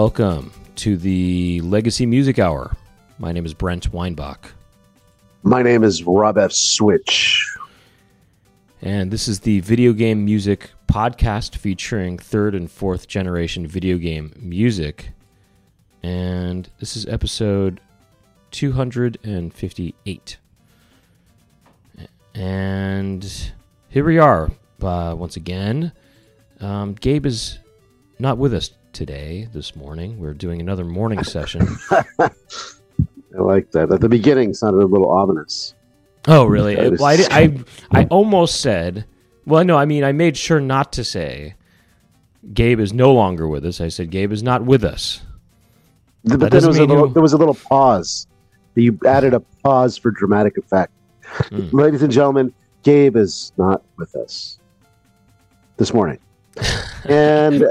Welcome to the Legacy Music Hour. My name is Brent Weinbach, My name is Rob F. Switch. and this is the video game music podcast featuring third and fourth generation video game music. And this is episode 258. And here we are uh, once again. Um, Gabe is not with us today, this morning. We're doing another morning session. I like that. At the beginning, sounded a little ominous. Oh, really? Well, I, I, I almost said. Well, no, I mean, I made sure not to say Gabe is no longer with us. I said Gabe is not with us. But then there was, a little, you- there was a little pause. You added a pause for dramatic effect. Mm. Ladies and gentlemen, Gabe is not with us this morning. And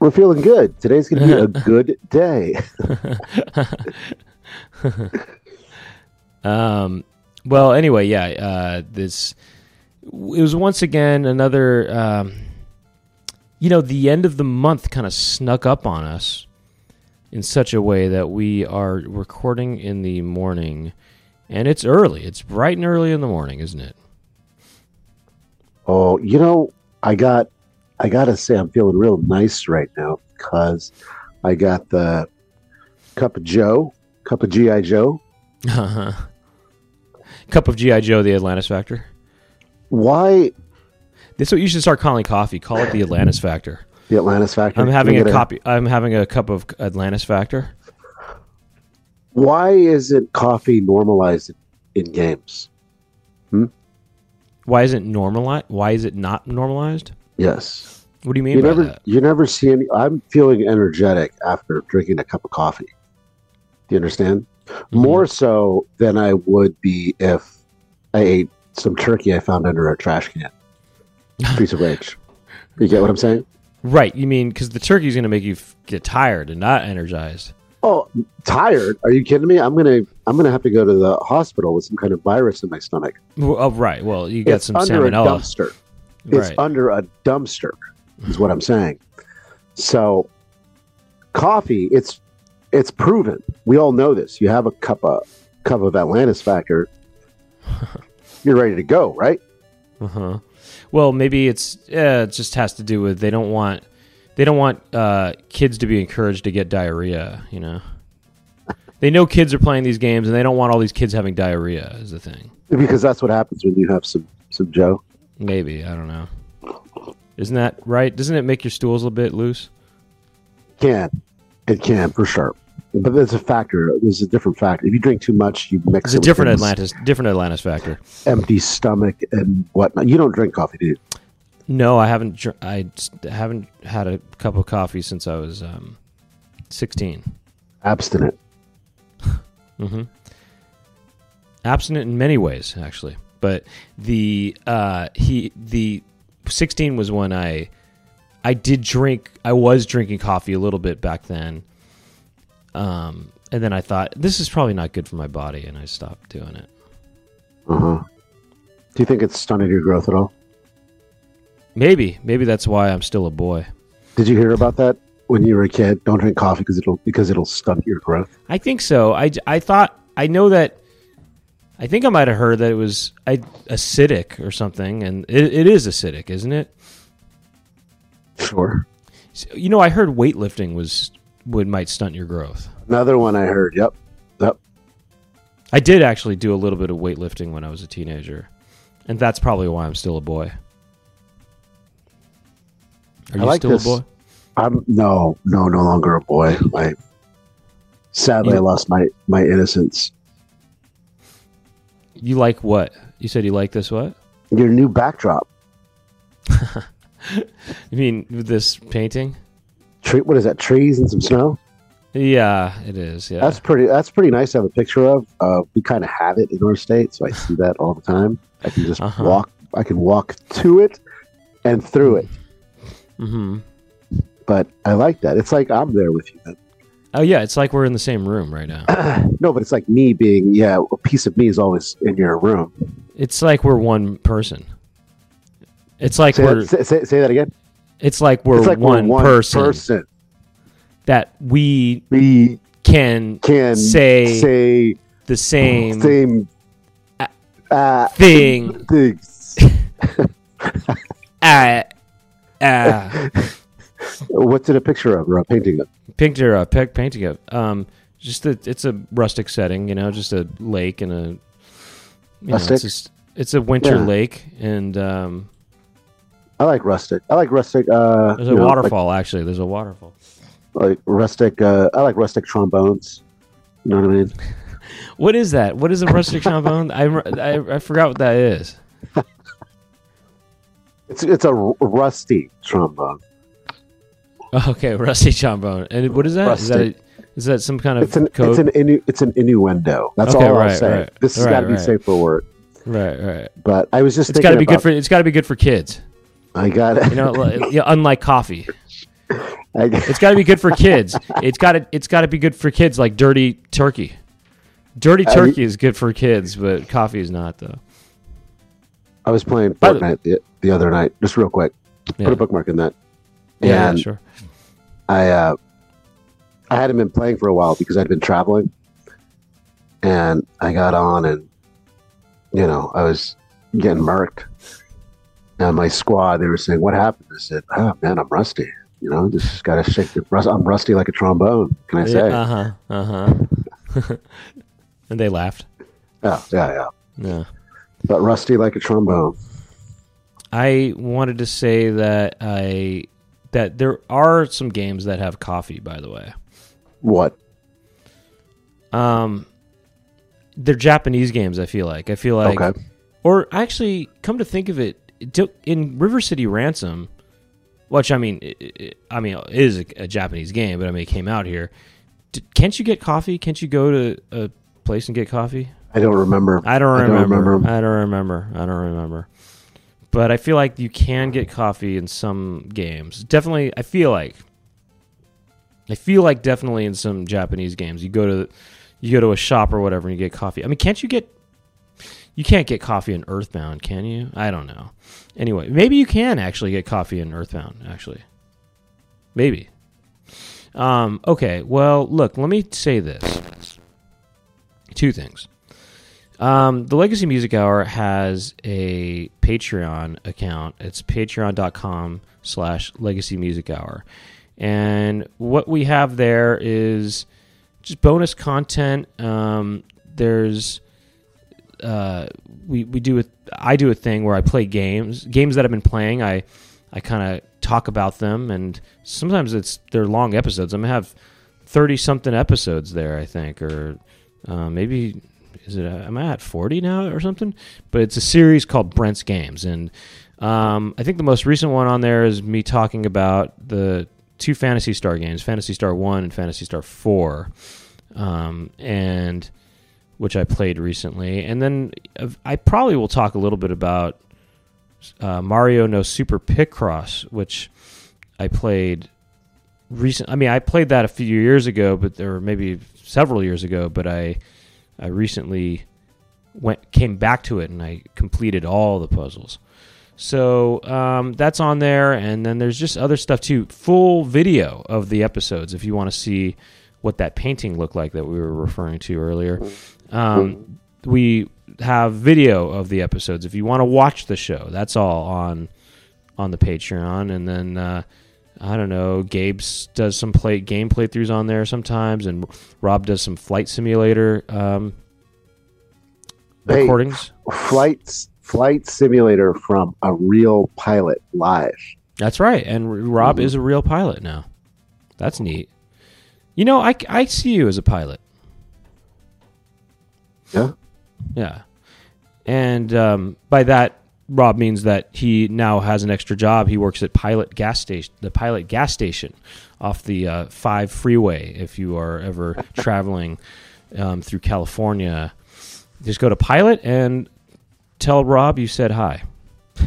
we're feeling good. Today's going to be a good day. Um, well, anyway, yeah. Uh, this it was once again another. Um, you know, the end of the month kind of snuck up on us in such a way that we are recording in the morning, and it's early. It's bright and early in the morning, isn't it? Oh, you know, I got, I got to say, I'm feeling real nice right now because I got the cup of Joe, cup of G.I. Joe. uh-huh. Cup of GI Joe, the Atlantis Factor. Why That's what you should start calling coffee. Call it the Atlantis Factor. the Atlantis Factor? I'm having a copy. I'm having a cup of Atlantis Factor. Why isn't coffee normalized in games? Why isn't normalized? Why is it not normalized? Yes. What do you mean You by never, that? you never see any. I'm feeling energetic after drinking a cup of coffee. Do you understand? Mm-hmm. More so than I would be if I ate some turkey I found under a trash can. Piece of rage. You get what I'm saying? Right. You mean because the turkey's going to make you f- get tired and not energized. Oh, tired? Are you kidding me? I'm gonna, I'm gonna have to go to the hospital with some kind of virus in my stomach. Well, oh, right. Well, you get it's some under a salmonella. dumpster. It's Right. under a dumpster, is what I'm saying. So, coffee, it's it's proven. We all know this. You have a cup of cup of Atlantis Factor, you're ready to go, right? Uh-huh. Well, maybe it's yeah, it just has to do with they don't want they don't want uh, kids to be encouraged to get diarrhea. You know, they know kids are playing these games and they don't want all these kids having diarrhea. Is the thing. Because that's what happens when you have some some Joe. Maybe I don't know. Isn't that right? Doesn't it make your stools a bit loose? Can it can for sure, but there's a factor. There's a different factor. If you drink too much, you mix It's it a different Atlantis, different Atlantis factor. empty stomach and whatnot. You don't drink coffee, do you? No, I haven't. I haven't had a cup of coffee since I was um, sixteen. Abstinent. mm-hmm. Abstinent in many ways, actually. But the uh, he the sixteen was when I I did drink. I was drinking coffee a little bit back then. Um, and then I thought this is probably not good for my body, and I stopped doing it. Uh huh. Do you think it's stunted your growth at all? Maybe, maybe that's why I'm still a boy. Did you hear about that when you were a kid? Don't drink coffee because it'll because it'll stunt your growth. I think so. I, I thought I know that. I think I might have heard that it was acidic or something, and it, it is acidic, isn't it? Sure. So, you know, I heard weightlifting was would might stunt your growth. Another one I heard. Yep. Yep. I did actually do a little bit of weightlifting when I was a teenager, and that's probably why I'm still a boy. Are I you like still this. a boy? I'm no, no, no longer a boy. I sadly You- I lost my my innocence. You like what? You said you like this what? Your new backdrop. You mean this painting? Tree, what is that? Trees and some snow. Yeah, it is. Yeah. That's pretty. That's pretty nice to have a picture of. Uh, we kind of have it in our state, so I see that all the time. I can just Uh-huh. walk. I can walk to it and through it. Mm-hmm. But I like that. It's like I'm there with you. Then. Oh yeah, it's like we're in the same room right now. no, but it's like me being. Yeah, a piece of me is always in your room. It's like we're one person. It's like Say, we're that, say, say, say that again. it's like we're it's like one, we're one person. person. that we We can can say say the same same uh, thing. things. Uh, uh, What's it a picture of or a painting of? Picture a pe- painting of um just a, it's a rustic setting you know just a lake and a you know, it's Rustic? just it's a winter Yeah. lake and um I like rustic. I like rustic. Uh, there's a know, like- waterfall actually there's a waterfall Like, rustic. Uh, I like rustic trombones. You know what I mean? what is that what is a rustic trombone I, I i forgot what that is It's it's a rusty trombone. okay rusty trombone and what is that is that a, is that some kind of It's an code it's an innu- it's an innuendo. That's Okay, all I'll right, say. right. This has Right, got to be right. safe for work. right right But I was just it's got to be good for it's got to be good for kids I got it. you know yeah, unlike coffee It's got to be good for kids. It's got to it's got to be good for kids like dirty turkey. Dirty turkey is good for kids, but coffee is not though. I was playing Fortnite the, the other night. Just real quick, Yeah. put a bookmark in that. Yeah, yeah, sure. I uh, I hadn't been playing for a while because I'd been traveling, and I got on and you know I was getting murked. And my squad, they were saying, "What happened?" I said, "Oh man, I'm rusty. You know, just got to shake the rust. I'm rusty like a trombone. Can I say? Uh huh. Uh huh. and they laughed. Yeah, yeah, yeah. Yeah. But rusty like a trombone. I wanted to say that I that there are some games that have coffee. By the way, What? um, they're Japanese games. I feel like I feel like okay. Or actually, come to think of it, in River City Ransom, which I mean, it, it, I mean, it is a, a Japanese game, but I mean, it came out here. Can't you get coffee? Can't you go to a place and get coffee? I don't remember. I don't I don't remember. remember. I don't remember. I don't remember. But I feel like you can get coffee in some games. Definitely, I feel like. I feel like definitely in some Japanese games, you go to you go to a shop or whatever and you get coffee. I mean, can't you get you can't get coffee in Earthbound, can you? I don't know. Anyway, maybe you can actually get coffee in Earthbound. Actually, maybe. Um, okay. Well, look. Let me say this. Two things. Um, the Legacy Music Hour has a Patreon account. It's patreon.com slash legacy music hour. And what we have there is just bonus content. Um, there's uh, we we do a I do a thing where I play games games that I've been playing. I I kind of talk about them, and sometimes it's they're long episodes. I'm gonna have thirty something episodes there, I think, or uh, maybe is it? am I at forty now or something? But it's a series called Brent's Games, and um, I think the most recent one on there is me talking about the two Phantasy Star games, Phantasy Star One and Phantasy Star Four, um, and which I played recently, and then I probably will talk a little bit about uh, Mario No Super Picross, which I played recent. I mean, I played that a few years ago, but there were maybe several years ago. But I, I recently went came back to it and I completed all the puzzles. So um, that's on there, and then there's just other stuff too. Full video of the episodes if you want to see what that painting looked like that we were referring to earlier. Um, we have video of the episodes if you want to watch the show. That's all on on the Patreon, and then uh, I don't know. Gabe's does some play game playthroughs on there sometimes, and Rob does some flight simulator um, Hey. recordings. Flights flight simulator from a real pilot live. That's right, and Rob Mhm. is a real pilot now. That's neat. You know, I, I see you as a pilot. Yeah. Yeah. And um, by that, Rob means that he now has an extra job. He works at Pilot Gas Station, the Pilot Gas Station off the uh, 5 freeway. If you are ever traveling um, through California, just go to Pilot and tell Rob you said hi.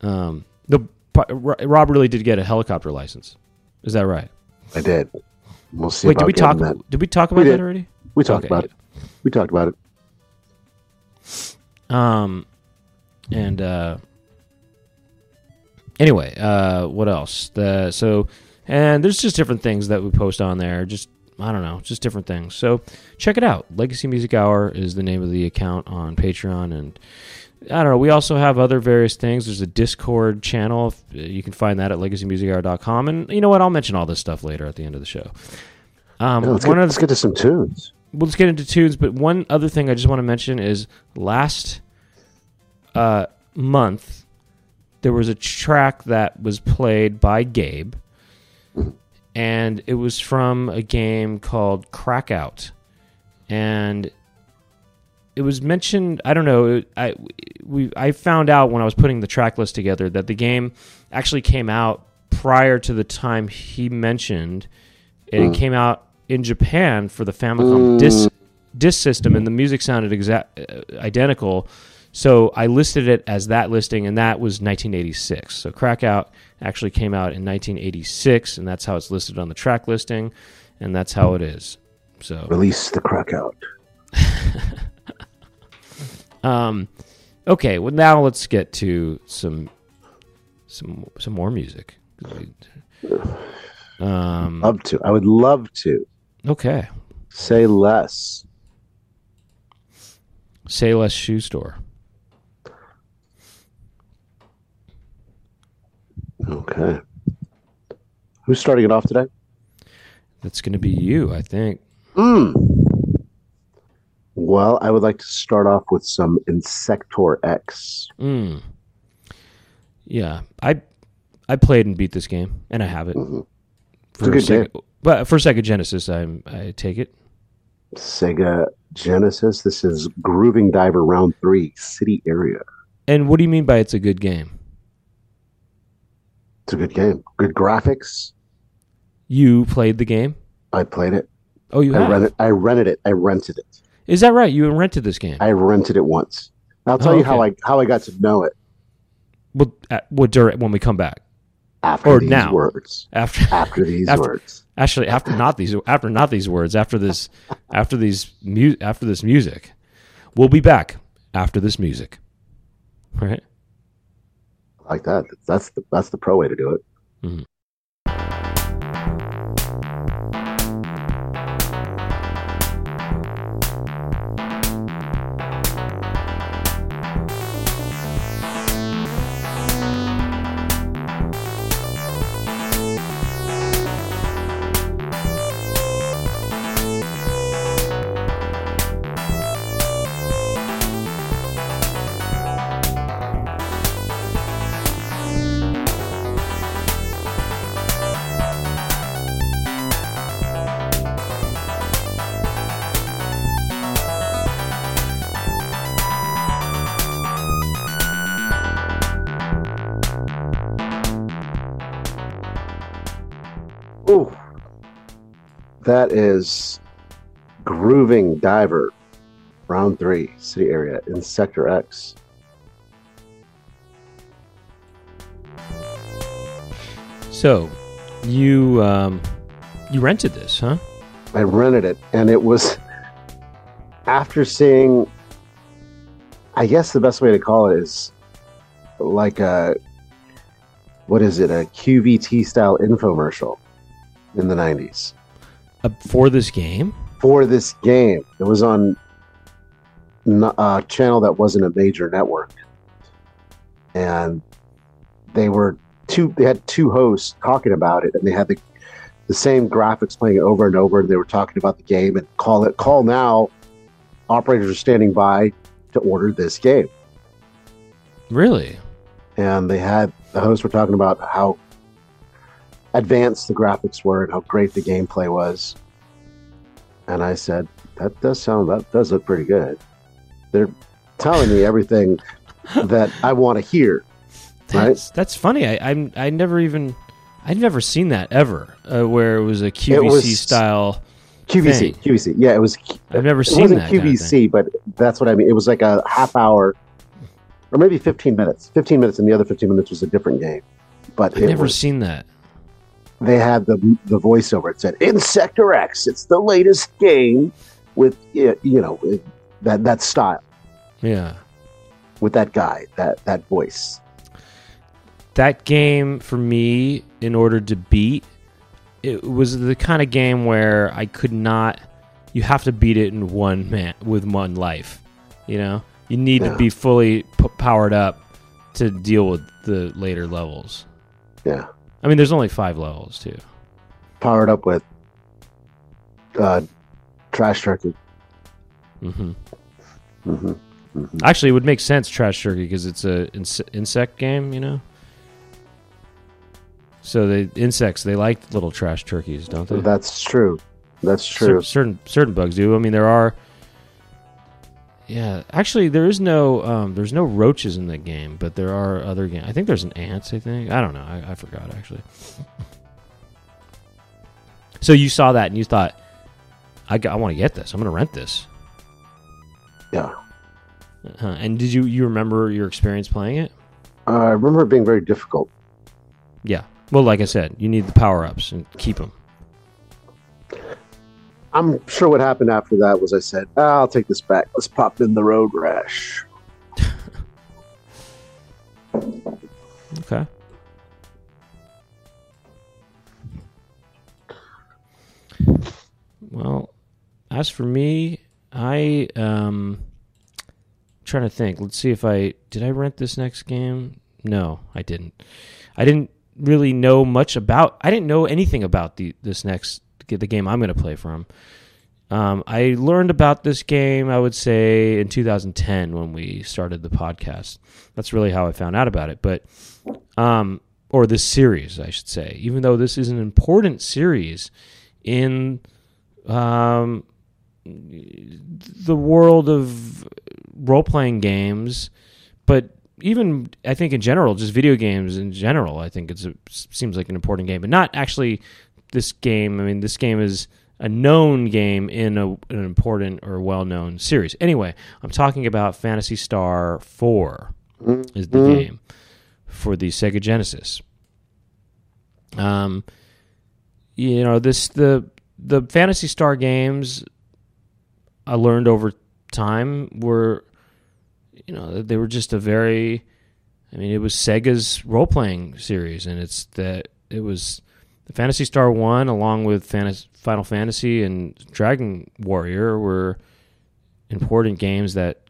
um, the Rob really did get a helicopter license. Is that right? I did. We'll see. Wait, did about we talk? That. Did we talk about We that already? We talked Okay. about it. We talked about it. Um, and uh, anyway, uh, what else? The so and there's just different things that we post on there. Just I don't know, just different things. So check it out. Legacy Music Hour is the name of the account on Patreon, and I don't know. We also have other various things. There's a Discord channel. You can find that at legacymusichour.com. And you know what? I'll mention all this stuff later at the end of the show. Um, Yeah, let's, one get, of let's get to some tunes. Well, let's get into tunes. But one other thing I just want to mention is last uh, month there was a track that was played by Gabe, and it was from a game called Crackout, and it was mentioned. I don't know. I we I found out when I was putting the track list together that the game actually came out prior to the time he mentioned. Mm. It came out in Japan for the Famicom disc disc system, and the music sounded exact uh, identical. So I listed it as that listing, and that was 1986. So Crackout actually came out in 1986, and that's how it's listed on the track listing, and that's how it is. So Release the Crackout. Um, okay, well now let's get to some some some more music. Um, Love to. I would love to. Okay, Say less. say less shoe store. Okay. Who's starting it off today? That's going to be you, I think. Mm. Well, I would like to start off with some Insector X. Mm. Yeah, I I played and beat this game, and I have it. Mhm. For good Sega, But for Sega Genesis, I I take it. Sega Genesis. This is Grooving Diver Round 3, City Area. And what do you mean by it's a good game? It's a good game. Good graphics. You played the game? I played it. Oh, you I have. rented I rented it. I rented it. Is that right? You rented this game? I rented it once. I'll tell Oh, you how I how I got to know it well, at, well, during when we come back after Or these now. words. after After these After- words. Actually, after not these, after not these words, after this, after these, mu- after this music, we'll be back after this music. Right? Like that. That's the that's the pro way to do it. Ooh. That is Grooving Diver, round three, city area Insector X. So, you um, you rented this, huh? I rented it, and it was after seeing. I guess the best way to call it is like a what is it a QVC style infomercial in the nineties Uh, for this game? for this game. It was on a channel that wasn't a major network, and they were two. They had two hosts talking about it, and they had the the same graphics playing over and over. And they were talking about the game and call it call now. Operators are standing by to order this game, Really? and they had the hosts were talking about how advanced the graphics were and how great the gameplay was. And I said, "That does sound that does look pretty good." They're telling me everything that I want to hear. Right. That's that's funny. I I'm I never even I'd never seen that ever, uh, where it was a QVC was- style. QVC, Thing. QVC, yeah, it was. I've never seen wasn't that. kind of QVC, but that's what I mean. It was like a half hour, or maybe fifteen minutes. Fifteen minutes, and the other fifteen minutes was a different game. But I've never was, seen that. They had the the voiceover. It said, "Insector X, it's the latest game with you know that that style Yeah. with that guy that that voice." that game for me, in order to beat, it was the kind of game where I could not. You have to beat it in one man with one life. You know, you need Yeah. to be fully p- powered up to deal with the later levels. Yeah. I mean, there's only five levels too. Powered up with uh, trash turkey. hmm hmm Actually, it would make sense, Trash Turkey, because it's a inse- insect game, you know. So the insects they like little trash turkeys, don't they? That's true. That's true. certain certain bugs do. I mean, there are. Yeah, actually, there is no um, there's no roaches in the game, but there are other game. I think there's an ants. I think I don't know. I, I forgot actually. So you saw that and you thought, I, got- I want to get this. I'm going to rent this. Yeah. Uh, and did you you remember your experience playing it? Uh, I remember it being very difficult. Yeah. Well, like I said, you need the power ups and keep them. I'm sure what happened after that was I said, ah, I'll take this back. Let's pop in the road rash. Okay. Well, as for me, I um trying to think. Let's see if I did I rent this next game? No, I didn't. I didn't really know much about I didn't know anything about the this next the game I'm going to play from. Um, I learned about this game, I would say, in 2010 when we started the podcast. That's really how I found out about it. But um, or this series, I should say, even though this is an important series in um, the world of role playing games, but even I think in general, just video games in general, I think it seems like an important game, but not actually this game. I mean, this game is a known game in a, an important or well known series. Anyway, I'm talking about Phantasy Star 4 is the Mhm. game for the Sega Genesis. Um, you know this the the Phantasy Star games I learned over time were you know they were just a very I mean it was Sega's role playing series and it's that it was the Phantasy Star 1 along with Fantas- Final Fantasy and Dragon Warrior were important games that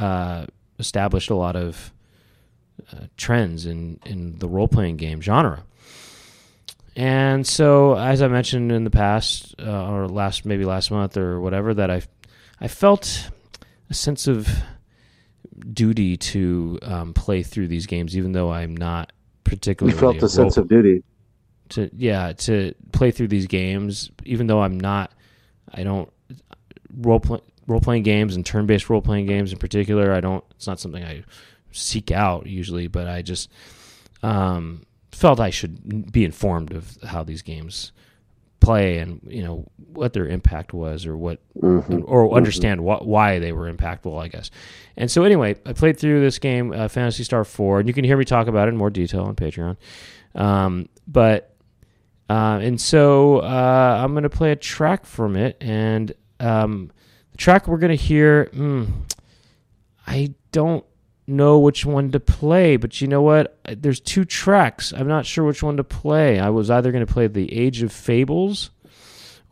uh, established a lot of uh, trends in, in the role playing game genre. And so, as I mentioned in the past, uh, or last maybe last month or whatever, that I I felt a sense of duty to um, play through these games, even though I'm not You particularly felt a the sense role- of duty. To yeah to play through these games, even though I'm not, I don't role play role playing games and turn based role playing games in particular. I don't. It's not something I seek out usually, but I just um, felt I should be informed of how these games play and you know what their impact was or what Mhm. or understand wh- why they were impactful, I guess. And so, anyway, I played through this game, uh, Phantasy Star Four, and you can hear me talk about it in more detail on Patreon. Um, but uh, and so uh, I'm going to play a track from it, and um, the track we're going to hear, mm, I don't know which one to play, but you know what? There's two tracks. I'm not sure which one to play. I was either going to play The Age of Fables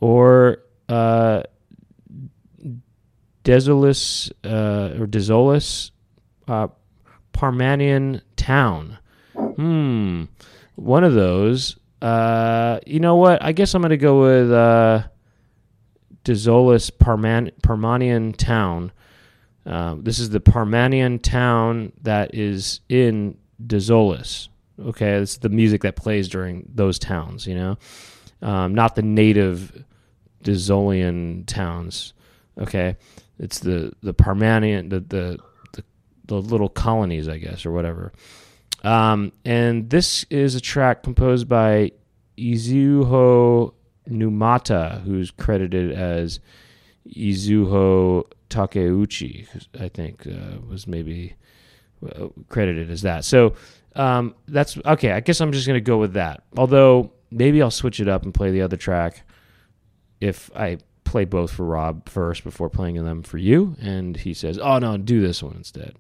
or uh, Dezolis uh, or Dezolis uh, Parmanian Town. Hmm. One of those. Uh, you know what? I guess I'm going to go with uh, Dezolis Parman- Parmanian Town. Um, this is the Parmanian town that is in Dezolis. Okay, it's the music that plays during those towns. You know, um, not the native Desolian towns. Okay, it's the the Parmanian the the the, the little colonies, I guess, or whatever. Um, and this is a track composed by Izuho Numata, who's credited as Izuho Takeuchi, I think uh, was maybe credited as that. So um, that's okay. I guess I'm just going to go with that. Although maybe I'll switch it up and play the other track if I play both for Rob first before playing them for you, and he says, "Oh no, do this one instead."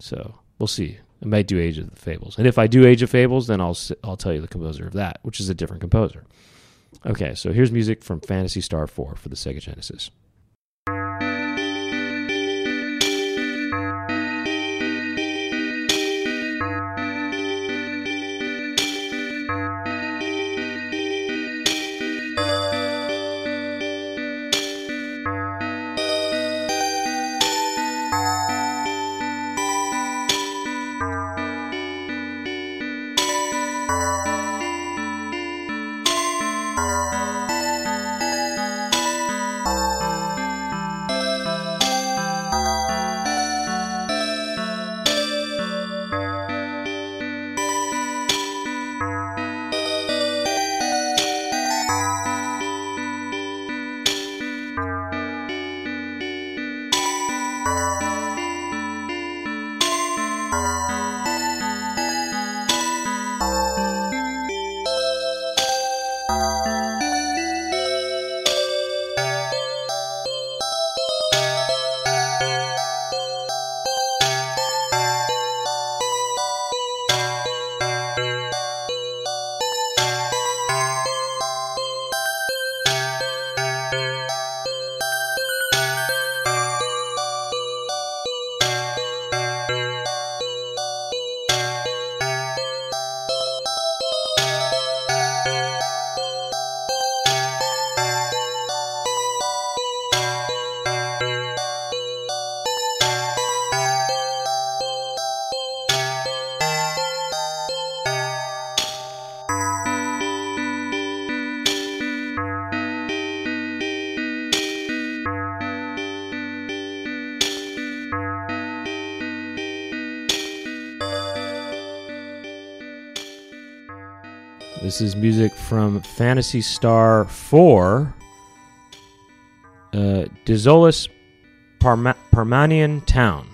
So we'll see. I might do Age of the Fables, and if I do Age of Fables, then I'll I'll tell you the composer of that, which is a different composer. Okay, so here's music from Phantasy Star 4 for the Sega Genesis. This is music from Phantasy Star 4, uh, Dezolis Parma- Parmanian Town.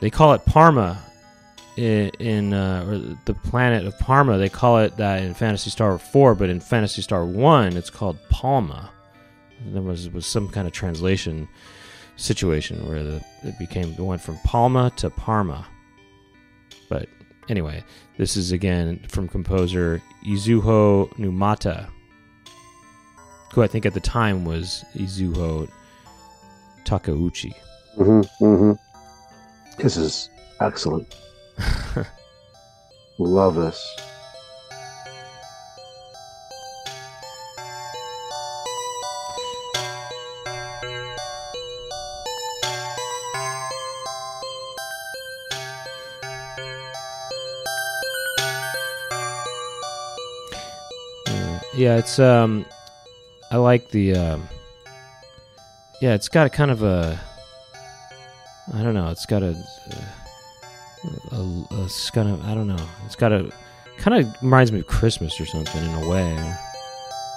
They call it Parma in, in uh, the planet of Parma. They call it that in Phantasy Star 4, but in Phantasy Star 1, it's called Palma. There was, was some kind of translation situation where the, it became it went from Palma to Parma. But anyway, this is again from composer Izuho Numata, who I think at the time was Izuho Takeuchi. Mm-hmm, mm-hmm. This is excellent. Love this. Yeah, it's um, I like the um, yeah, it's got a kind of a, I don't know, it's got a, a, a, it's kind of I don't know, it's got a kind of reminds me of Christmas or something in a way.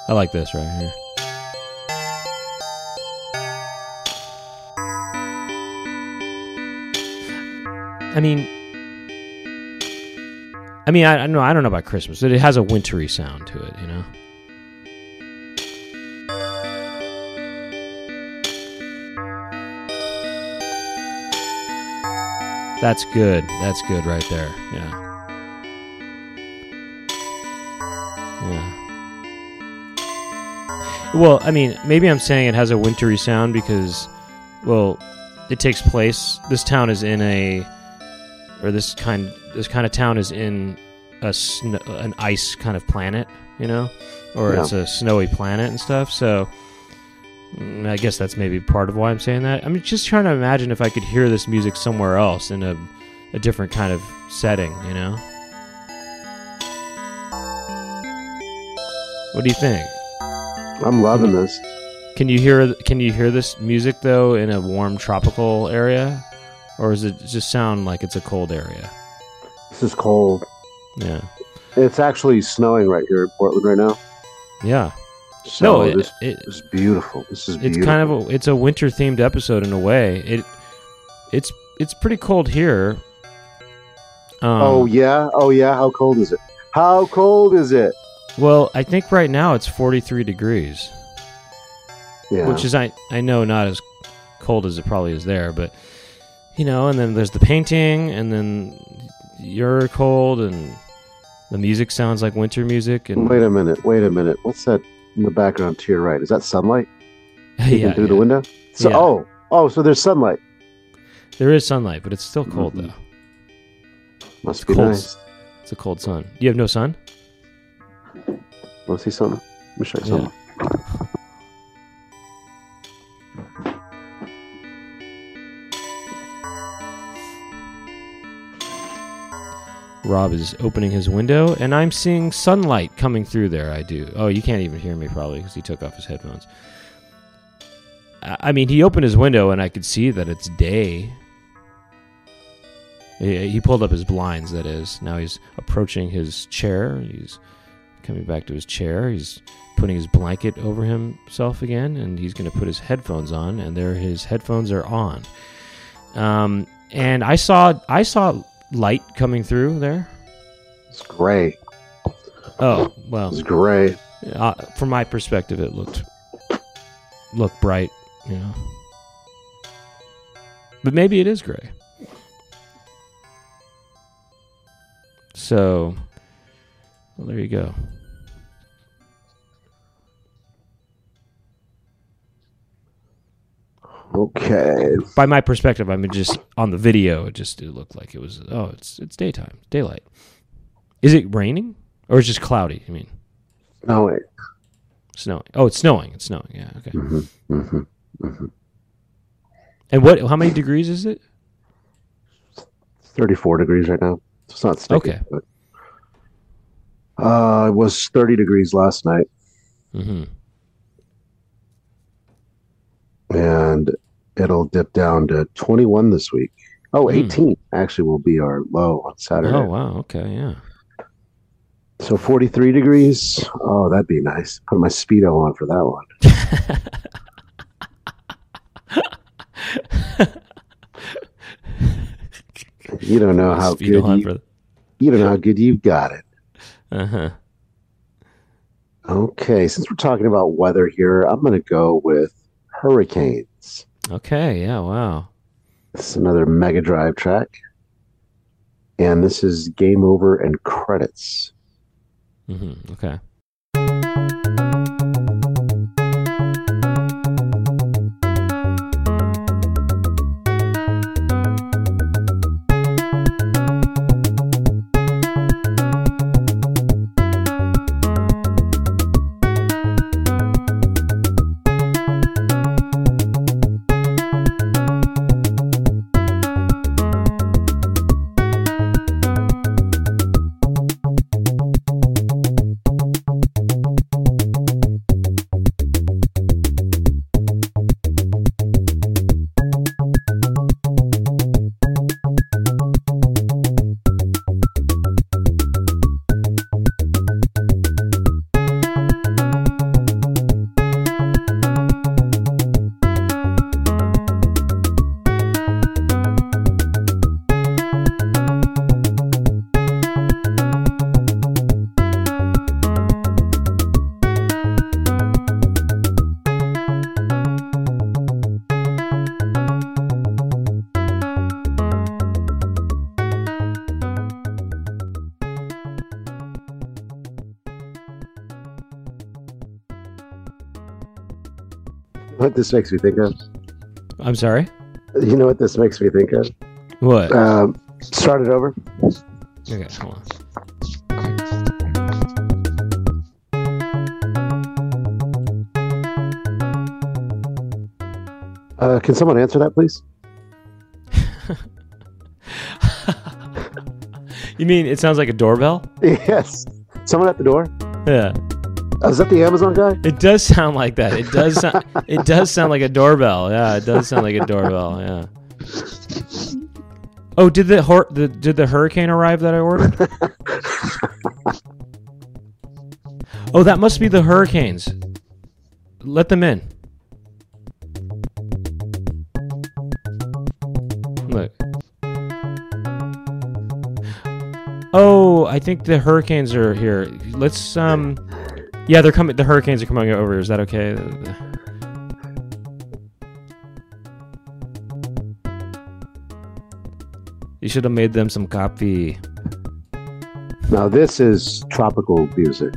I like this right here. I mean, I mean, I, I know. I don't know about Christmas, but it has a wintry sound to it, That's good. That's good right there. Yeah. Yeah. Well, I mean, maybe I'm saying it has a wintry sound because, well, it takes place. This town is in a, or this kind, this kind of town is in a sn- an ice kind of planet, you know, or Yeah. it's a snowy planet and stuff. So, I guess that's maybe part of why I'm saying that. I'm just trying to imagine if I could hear this music somewhere else in a, a different kind of setting, you know. What do you think? I'm loving this. Can you hear can you hear this music though in a warm tropical area, or does it just sound like it's a cold area? This is cold. Yeah, It's actually snowing right here in Portland right now. yeah. So no, it, this, it, this is beautiful. This is it's beautiful. kind of a, it's a winter themed episode in a way. It it's it's pretty cold here. Um, oh yeah, oh yeah. How cold is it? How cold is it? well, I think right now it's 43 degrees, Yeah, which is I I know not as cold as it probably is there, but you know, and then there's the painting, and then you're cold, and the music sounds like winter music, and Wait a minute. Wait a minute. What's that in the background to your right? Is that sunlight yeah, through the window? So Yeah. oh oh, so there's sunlight. there is sunlight, but it's still cold Mhm. though. Must It's be cold. nice. It's a cold sun. You have no sun? Want to see something? Let me show you Yeah. Rob is opening his window, and I'm seeing sunlight coming through there. I do. Oh, you can't even hear me probably because he took off his headphones. I mean, he opened his window, and I could see that it's day. He pulled up his blinds. That is. Now he's approaching his chair. He's coming back to his chair. He's putting his blanket over himself again, and he's going to put his headphones on. And there, his headphones are on. Um, and I saw I saw light coming through there. It's gray. Oh well, It's gray. uh, from my perspective, it looked looked bright, you know. But maybe it is gray. So, well, there you go. Okay. By my perspective, I mean just on the video, it just it looked like it was. Oh, it's it's daytime, daylight. Is it raining or it's just cloudy? I mean, snowing. snowing. Oh, it's snowing. It's snowing. Yeah. Okay. hmm hmm hmm And what? How many degrees is it? 34 degrees right now. It's not sticky. Okay. But, uh, it was 30 degrees last night, Mm-hmm. and it'll dip down to 21 this week. Oh, Hmm. 18 actually will be our low on Saturday. Oh wow. Okay. Yeah. So 43 degrees. Oh, that'd be nice. Put my Speedo on for that one. You don't know how Speed good you, for- you don't know how good you've got it. Uh-huh. Okay, since we're talking about weather here, I'm going to go with hurricanes. Okay. Yeah. Wow. This is another Mega Drive track. And this is Game Over and Credits. Mm-hmm, Okay. This makes me think of? I'm sorry. You know what this makes me think of? What? Um, start it over. okay. Hold on. Uh, can someone answer that, please? You mean it sounds like a doorbell? Yes. Someone at the door? Yeah. Oh, is that the Amazon guy? It does sound like that. It does. Sound, it does sound like a doorbell. Yeah. It does sound like a doorbell. Yeah. Oh, did the, hor- the did the hurricane arrive that I ordered? oh, that must be the hurricanes. Let them in. Look. Oh, I think the hurricanes are here. Let's um Yeah, they're coming the hurricanes are coming over. Is that okay? You should have made them some coffee. Now this is tropical music.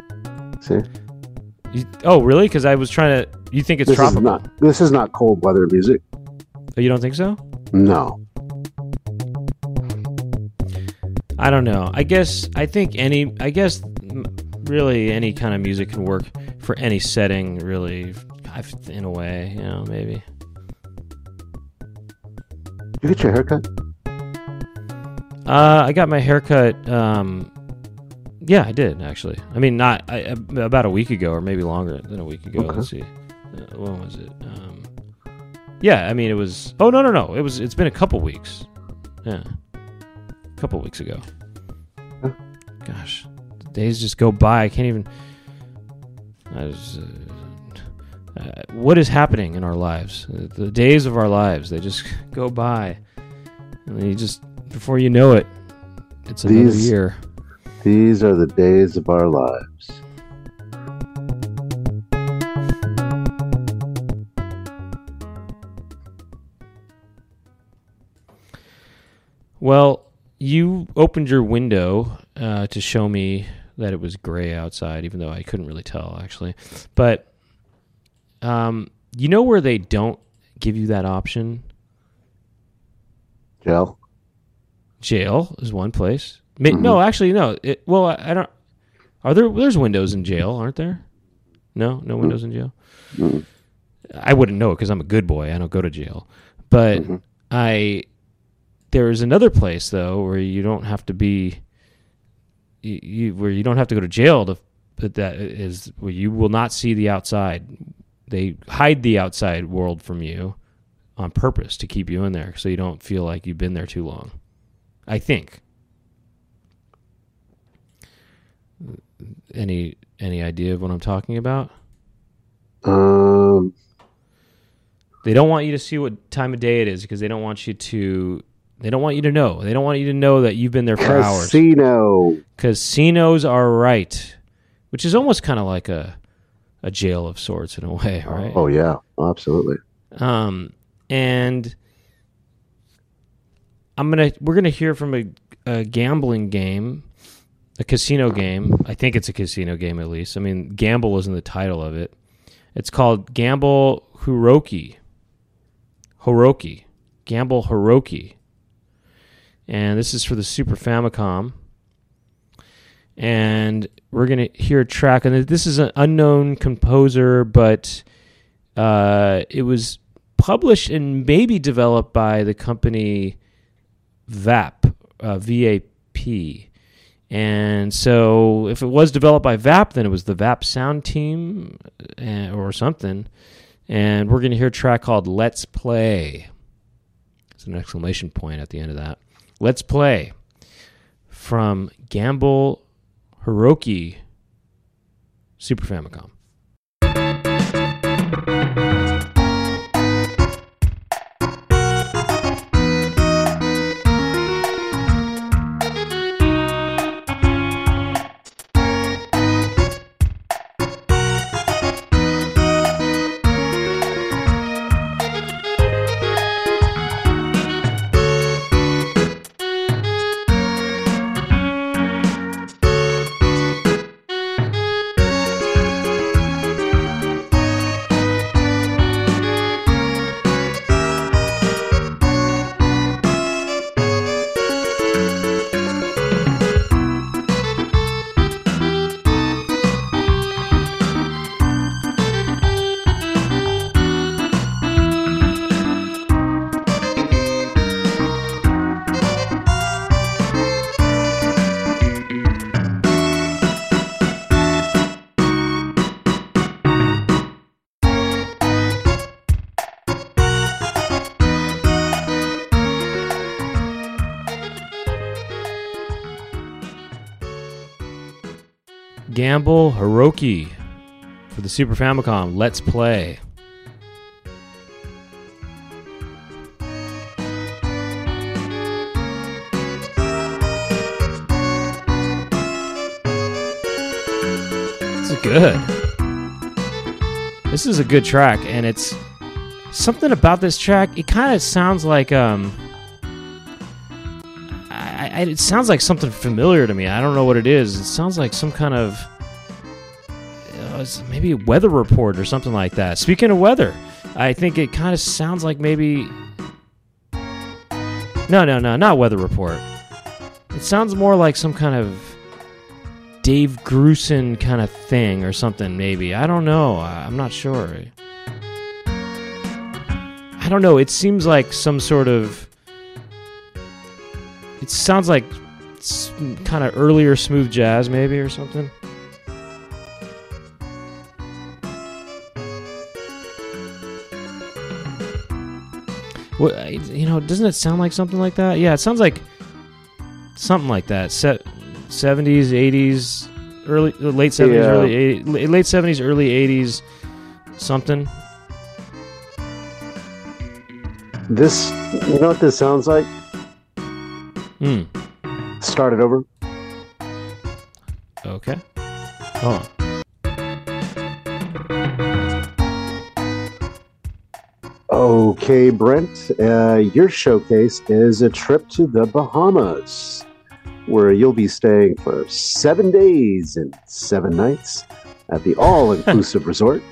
See, You, oh, really? Because I was trying to. You think it's this tropical? is not this is not cold weather music. Oh, you don't think so? No, I don't know. I guess I think any. I guess really any kind of music can work for any setting. Really, I've- in a way, you know, maybe. you get your haircut. Uh, I got my haircut. Um, yeah, I did actually. I mean, not I, about a week ago, or maybe longer than a week ago. Okay. Let's see, uh, when was it? Um, yeah, I mean, it was. Oh no, no, no! It was. It's been a couple weeks. Yeah, a couple weeks ago. Huh. Gosh, days just go by. I can't even. I just, uh, uh, what is happening in our lives? Uh, The days of our lives, they just go by. And you just, before you know it, it's another These- year. These are the days of our lives. Well, you opened your window uh, to show me that it was gray outside, even though I couldn't really tell actually. But um, you know where they don't give you that option? Jail. Jail is one place. Ma- No, actually, no. It, well, I, I don't. Are there? There's windows in jail, aren't there? No, no windows in jail. Mm. I wouldn't know it because I'm a good boy. I don't go to jail, but Mhm. I. There is another place though where you don't have to be. You, you where you don't have to go to jail to. But that is where you will not see the outside. They hide the outside world from you on purpose to keep you in there, so you don't feel like you've been there too long. I think. Any any idea of what I'm talking about? Um, They don't want you to see what time of day it is because they don't want you to. They don't want you to know. They don't want you to know that you've been there for hours. casino. Casinos are right, which is almost kind of like a a jail of sorts in a way, right? Oh yeah, absolutely. Um, and I'm gonna we're gonna hear from a, a gambling game, a casino game. I think it's a casino game at least. I mean, gamble isn't the title of it. It's called Gamble Hiroki. Hiroki, Gamble Hiroki, and this is for the Super Famicom. And we're gonna hear a track, and this is an unknown composer, but uh, it was published and maybe developed by the company VAP, uh, VAP. And so, if it was developed by VAP, then it was the VAP sound team uh, or something. And we're going to hear a track called Let's Play. It's an exclamation point at the end of that. Let's Play from Gamble Hiroki Super Famicom. Gamble Hiroki for the Super Famicom. Let's play. This is good. This is a good track, and it's something about this track. It kind of sounds like um, I, it sounds like something familiar to me. I don't know what it is. It sounds like some kind of uh, maybe a weather report or something like that. Speaking of weather, I think it kind of sounds like maybe. No, no, no, not weather report. It sounds more like some kind of Dave Grusin kind of thing or something. Maybe I don't know. I'm not sure. I don't know. It seems like some sort of. It sounds like kind of earlier smooth jazz, maybe, or something. What you know? Doesn't it sound like something like that? Yeah, it sounds like something like that. Set seventies, eighties, early, late seventies, Yeah. early 80s, late seventies, early eighties, something. This, you know what this sounds like? Hmm. Start it over. Okay. Oh. Okay, Brent, uh, your showcase is a trip to the Bahamas, where you'll be staying for seven days and seven nights at the all-inclusive resort.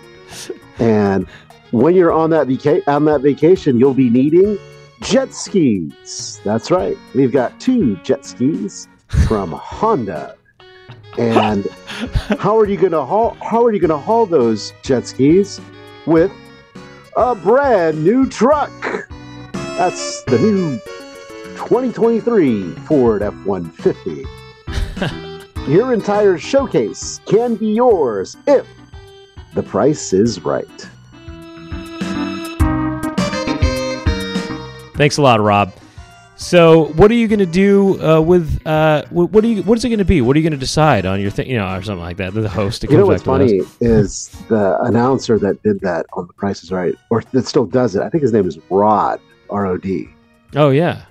And when you're on that vaca- on that vacation, you'll be needing jet skis. That's right. We've got two jet skis from Honda. And how are you going to haul? How are you going to haul those jet skis with a brand new truck. That's the new 2023 Ford F 150. Your entire showcase can be yours if the price is right. Thanks a lot, Rob. So, what are you going to do uh, with uh, what, are you? What is it going to be? What are you going to decide on your thing? You know, or something like that. The host. You know what's back to the funny is the announcer that did that on The Price is Right, or that still does it. I think his name is Rod R O D. Oh yeah,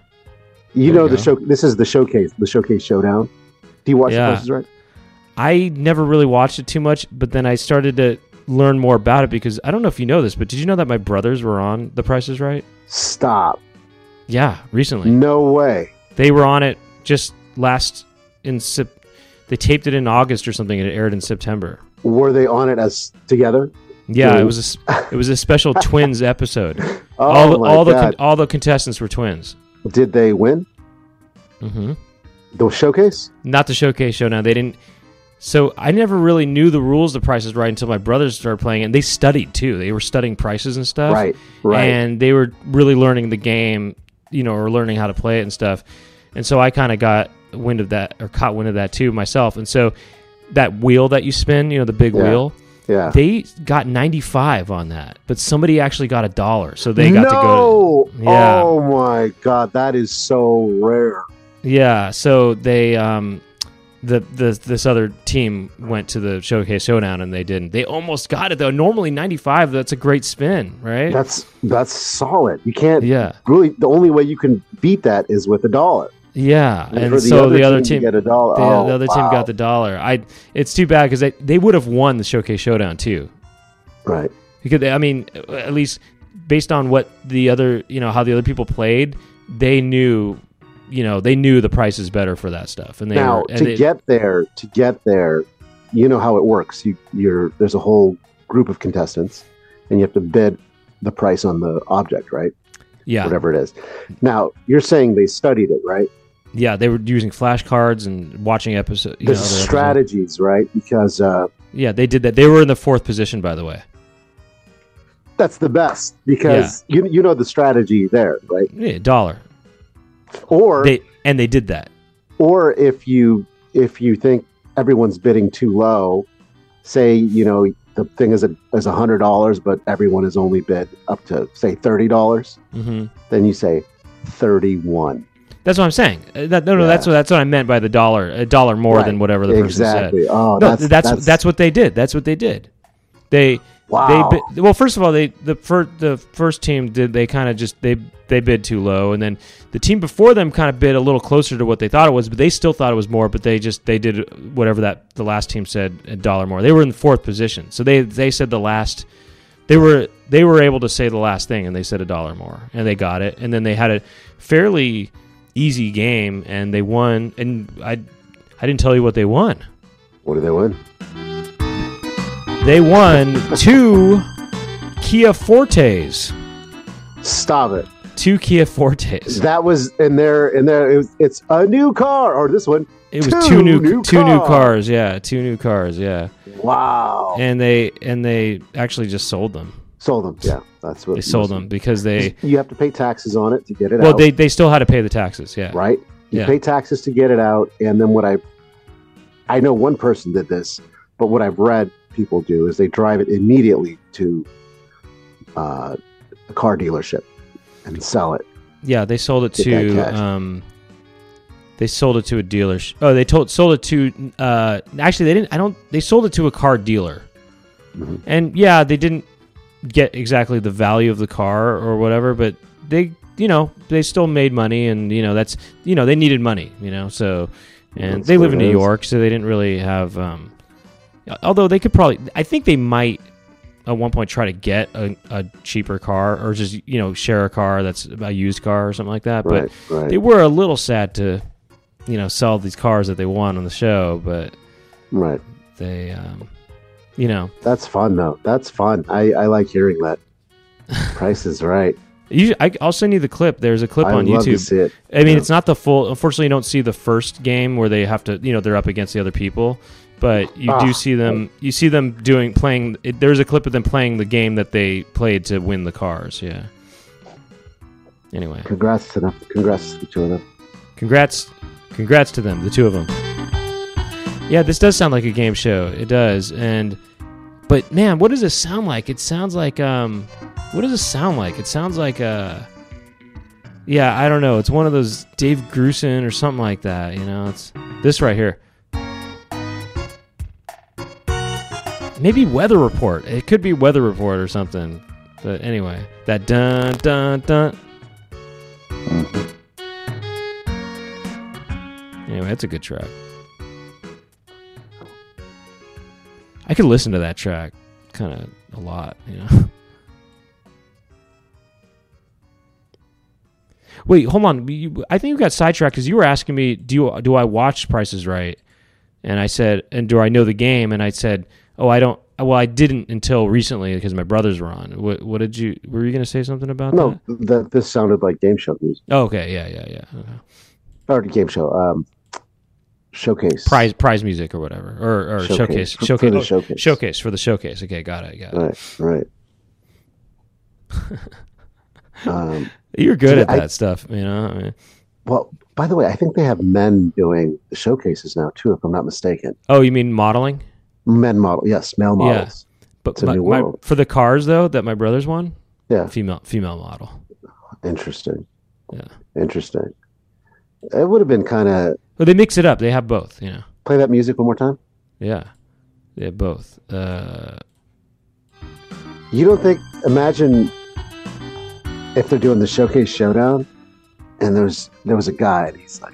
You There know the show. This is the showcase. The showcase showdown. Do you watch Yeah. The Price is Right? I never really watched it too much, but then I started to learn more about it because I don't know if you know this, but did you know that my brothers were on The Price is Right? Stop. Yeah, recently No way. they were on it just last in Sep- They taped it in August or something, and it aired in September. Were they on it as together? Yeah, Really? it was a, it was a special twins episode. Oh all the, my all the god! con- all the contestants were twins. Did they win Mm-hmm. the showcase? Not the showcase show. Now they didn't. So I never really knew the rules of Price is Right until my brothers started playing, and they studied too. They were studying prices and stuff, Right, right. And they were really learning the game, you know, or learning how to play it and stuff. And so I kind of got wind of that, or caught wind of that too myself. And so that wheel that you spin, you know, the big Yeah. wheel, yeah. they got ninety five on that, but somebody actually got a dollar, so they got no! to go. Yeah. Oh my god, that is so rare. Yeah, so they um the the this other team went to the showcase showdown and they didn't. They almost got it though. Normally 95, that's a great spin, right? That's that's solid. You can't yeah. really. The only way you can beat that is with a dollar. Yeah. And, for so the other team get a dollar. the, oh, the other team got the dollar. I it's too bad cuz they they would have won the showcase showdown too. right. Because they, I mean, at least based on what the other, you know, how the other people played, they knew you know, they knew the price is better for that stuff. And they now were, and to they- get there, to get there, you know how it works. You you're there's a whole group of contestants, and you have to bid the price on the object, right? yeah. Whatever it is. Now you're saying they studied it, right? Yeah, they were using flashcards and watching episodes. The strategies, right? Because uh, Yeah, they did that. They were in the fourth position, by the way. that's the best. Because you you know the strategy there, right? Yeah, dollar. Or They and they did that. or if you if you think everyone's bidding too low, say you know the thing is a is a hundred dollars, but everyone has only bid up to say thirty dollars, hmm then you say thirty one. That's what I'm saying. Uh, That, no, no, that's what that's what I meant by the dollar. A dollar more Right. than whatever the person Exactly. said. Oh, No, that's that's, that's what they did. That's what they did. They wow. they bid, well, first of all, they the first the first team did they kind of just they they bid too low, and then the team before them kind of bid a little closer to what they thought it was, but they still thought it was more. But they just they did whatever that the last team said a dollar more. They were in the fourth position, so they they said the last they were they were able to say the last thing, and they said a dollar more, and they got it, and then they had a fairly easy game, and they won. And I I didn't tell you what they won. What did they win? They won two Kia Fortes. Stop it. Two Kia Fortes. That was in there. In there, it was, it's a new car, or this one. It was Two two new, new two new cars. cars. Yeah, two new cars. Yeah, Wow. and they and they actually just sold them. sold them. Yeah, that's what They sold them because they You have to pay taxes on it to get it well out. they they still had to pay the taxes. Yeah, right? You Yeah. pay taxes to get it out, and then what I, I know one person did this, but what I've read people do is they drive it immediately to, uh, a car dealership, and sell it. Yeah, they sold it Get to cash. um they sold it to a dealer. Oh, they told sold it to uh actually they didn't I don't they sold it to a car dealer. Mhm. And yeah, they didn't get exactly the value of the car or whatever, but they you know, they still made money and you know, that's you know, they needed money, you know. So and That's they live in it New is. York, so they didn't really have um although they could probably I think they might at one point try to get a, a cheaper car or just you know share a car that's a used car or something like that but Right, right, they were a little sad to you know sell these cars that they won on the show but right. they um you know That's fun though. That's fun. I, I like hearing that. Price is right. you, I, i'll send you the clip there's a clip I on youtube see it. i mean Yeah. it's not the full unfortunately you don't see the first game where they have to you know they're up against the other people but you Ah. do see them you see them doing playing it, there's a clip of them playing the game that they played to win the cars yeah anyway Congrats to them. Congrats to the two of them. Congrats, congrats to them, the two of them. Yeah, this does sound like a game show. It does, and but man, what does this sound like? It sounds like um, what does this sound like? It sounds like uh, yeah, I don't know. It's one of those Dave Grusin or something like that. You know, it's this right here. Maybe Weather Report. It could be Weather Report or something. But anyway, that dun dun dun. Anyway, that's a good track. I could listen to that track kind of a lot, you know. Wait, hold on. You, I think you got sidetracked because you were asking me, do you, do I watch Prices Right? And I said, and do I know the game? And I said, oh, I don't. Well, I didn't until recently because my brothers were on. What, what did you? Were you going to say something about No, that? that this sounded like game show music. Oh, okay, yeah, yeah, yeah. Okay. Or game show. Um, showcase. Prize, prize music or whatever, or, or showcase, Showcase. For- for showcase, the oh, showcase. showcase for the showcase. Okay, got it, got it. Right, right. um, You're good Dude, at I- that stuff, you know. I mean, well, by the way, I think they have men doing the showcases now too, if I'm not mistaken. oh, you mean modeling? Men model, yes, male models. Yeah. But my, my- for the cars though that my brothers won, Yeah, female female model. interesting. Yeah. interesting. It would have been kind of Well, they mix it up. They have both, you know. play that music one more time. Yeah, they have both. Uh, You don't think? Imagine if they're doing the showcase showdown, and there's there was a guy, and he's like,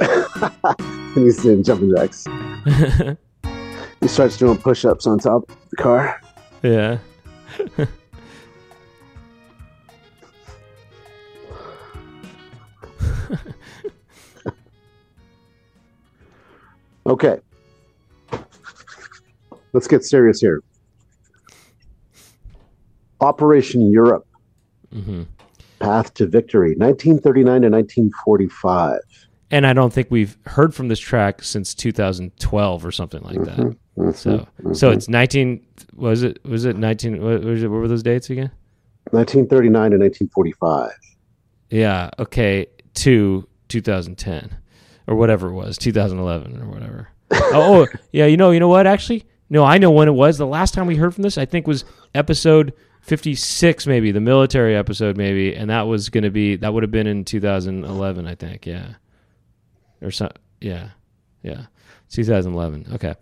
and he's doing jumping jacks. He starts doing push-ups on top of the car. yeah. Okay, let's get serious here. Operation Europe. hmm Path to Victory, 1939 to 1945. And I don't think we've heard from this track since 2012 or something like that. Mhm, mhm, So, so mhm. it's 19. Was it? Was it 19? What, was it, what were those dates again? 1939 to 1945. Yeah. Okay. To 2010 or whatever it was, 2011 or whatever. oh, oh, yeah. You know. You know what? Actually, no. I know when it was. The last time we heard from this, I think, was episode 56, maybe the military episode, maybe, and that was going to be that would have been in 2011, I think. Yeah. Or so. Yeah. Yeah. 2011. Okay.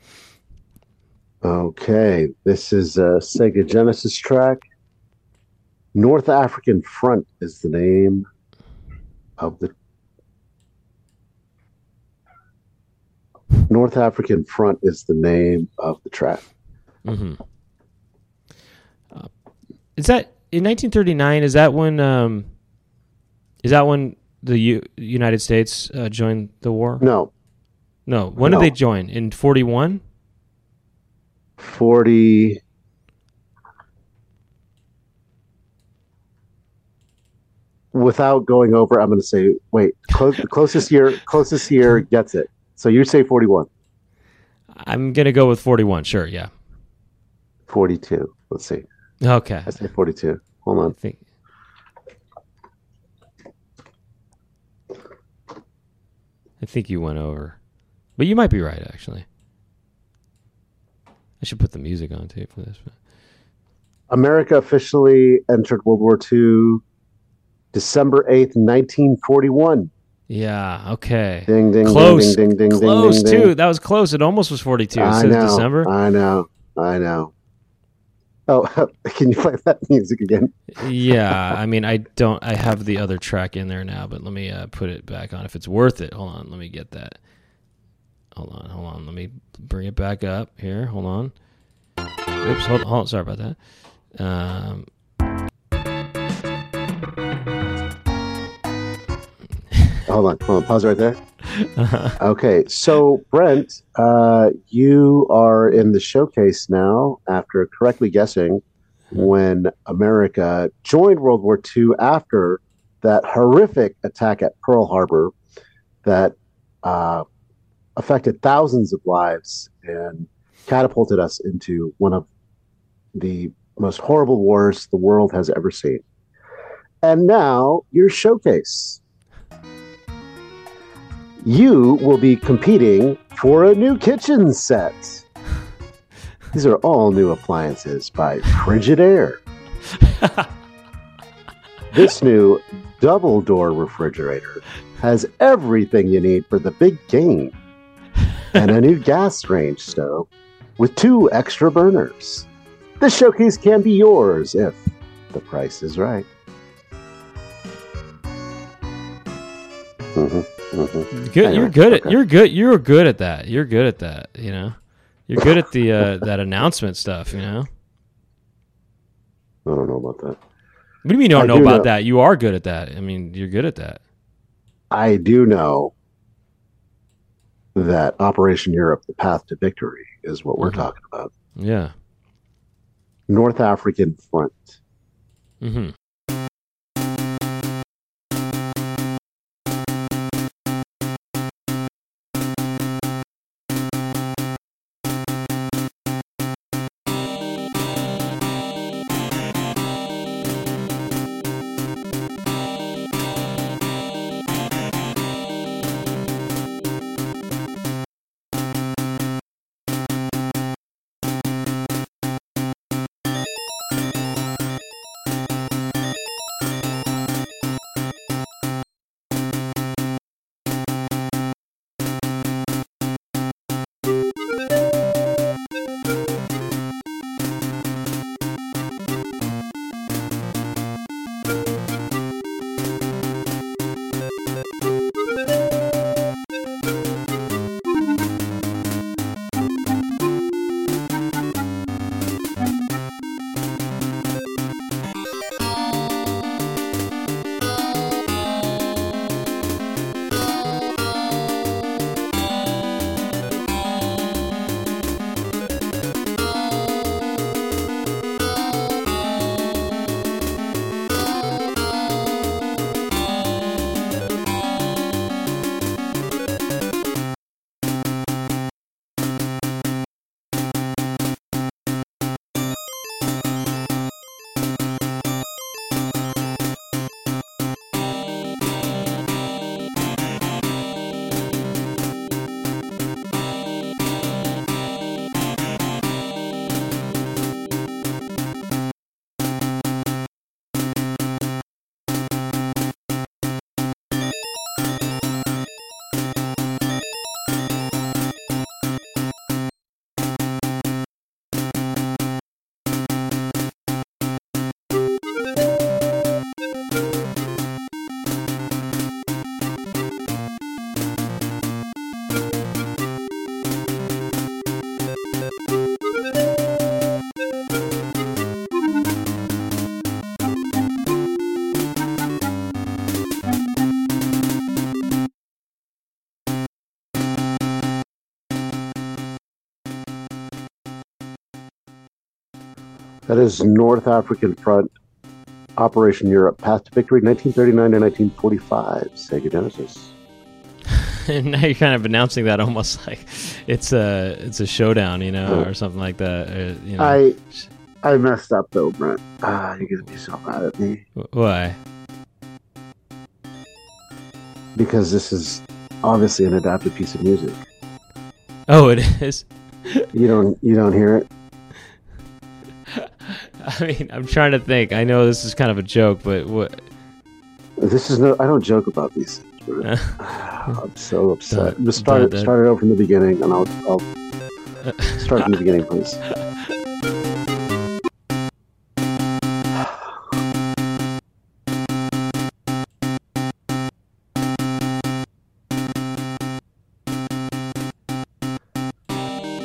Okay, this is a Sega Genesis track. North African Front is the name of the North African Front is the name of the track. hmm Uh, Is that in 1939? Is that when? Um, is that when the U- United States uh, joined the war? No, No. When No. did they join? In 41? 40. Without going over, I'm going to say, wait, close, closest year, closest year gets it. So you say 41, I'm gonna go with 41. Sure. Yeah. 42. Let's see. Okay. I say 42. Hold I on. think. I think you went over, but you might be right. Actually, I should put the music on too for this. But America officially entered World War II December 8th, 1941. yeah. Okay. Ding, ding, Close. ding, ding, ding, Close ding, ding, too. ding. That was close. It almost was 42. It I know, December. I know. I know. Oh, can you play that music again? yeah. I mean, I don't. I have the other track in there now, but let me uh, put it back on if it's worth it. Hold on. Let me get that. Hold on. Hold on. Let me bring it back up here. Hold on. Oops. Hold, hold on. Sorry about that. Um, Hold on, hold on, pause right there. Okay, so Brent, uh, you are in the showcase now after correctly guessing when America joined World War II after that horrific attack at Pearl Harbor that uh, affected thousands of lives and catapulted us into one of the most horrible wars the world has ever seen. And now your showcase you will be competing for a new kitchen set. These are all new appliances by Frigidaire. this new double door refrigerator has everything you need for the big game and a new gas range stove with two extra burners. This showcase can be yours if the price is right. Mhm, mhm. good. Anyway, you're good at. You're good. You're good at that. You're good at that. You know. You're good at the uh, that announcement stuff. You know. I don't know about that. What do you mean you don't I know do about know- that? You are good at that. I mean, you're good at that. I do know that Operation Europe, the path to victory, is what we're Mhm. talking about. Yeah. North African Front. Mm-hmm. That is North African Front Operation Europe, Path to Victory, 1939 to 1945, Sega Genesis. and now you're kind of announcing that almost like it's a it's a showdown, you know, or something like that. Or, you know, I I messed up though, Brent. Ah, you're gonna be so mad at me Wh- why? because this is obviously an adapted piece of music. Oh, it is. You don't you don't hear it. I mean, I'm trying to think. I know this is kind of a joke, but what? This is no. I don't joke about these things. I'm so upset. Just start it, dun, dun. start it uh, over from the beginning, and I'll I'll start from the beginning, please.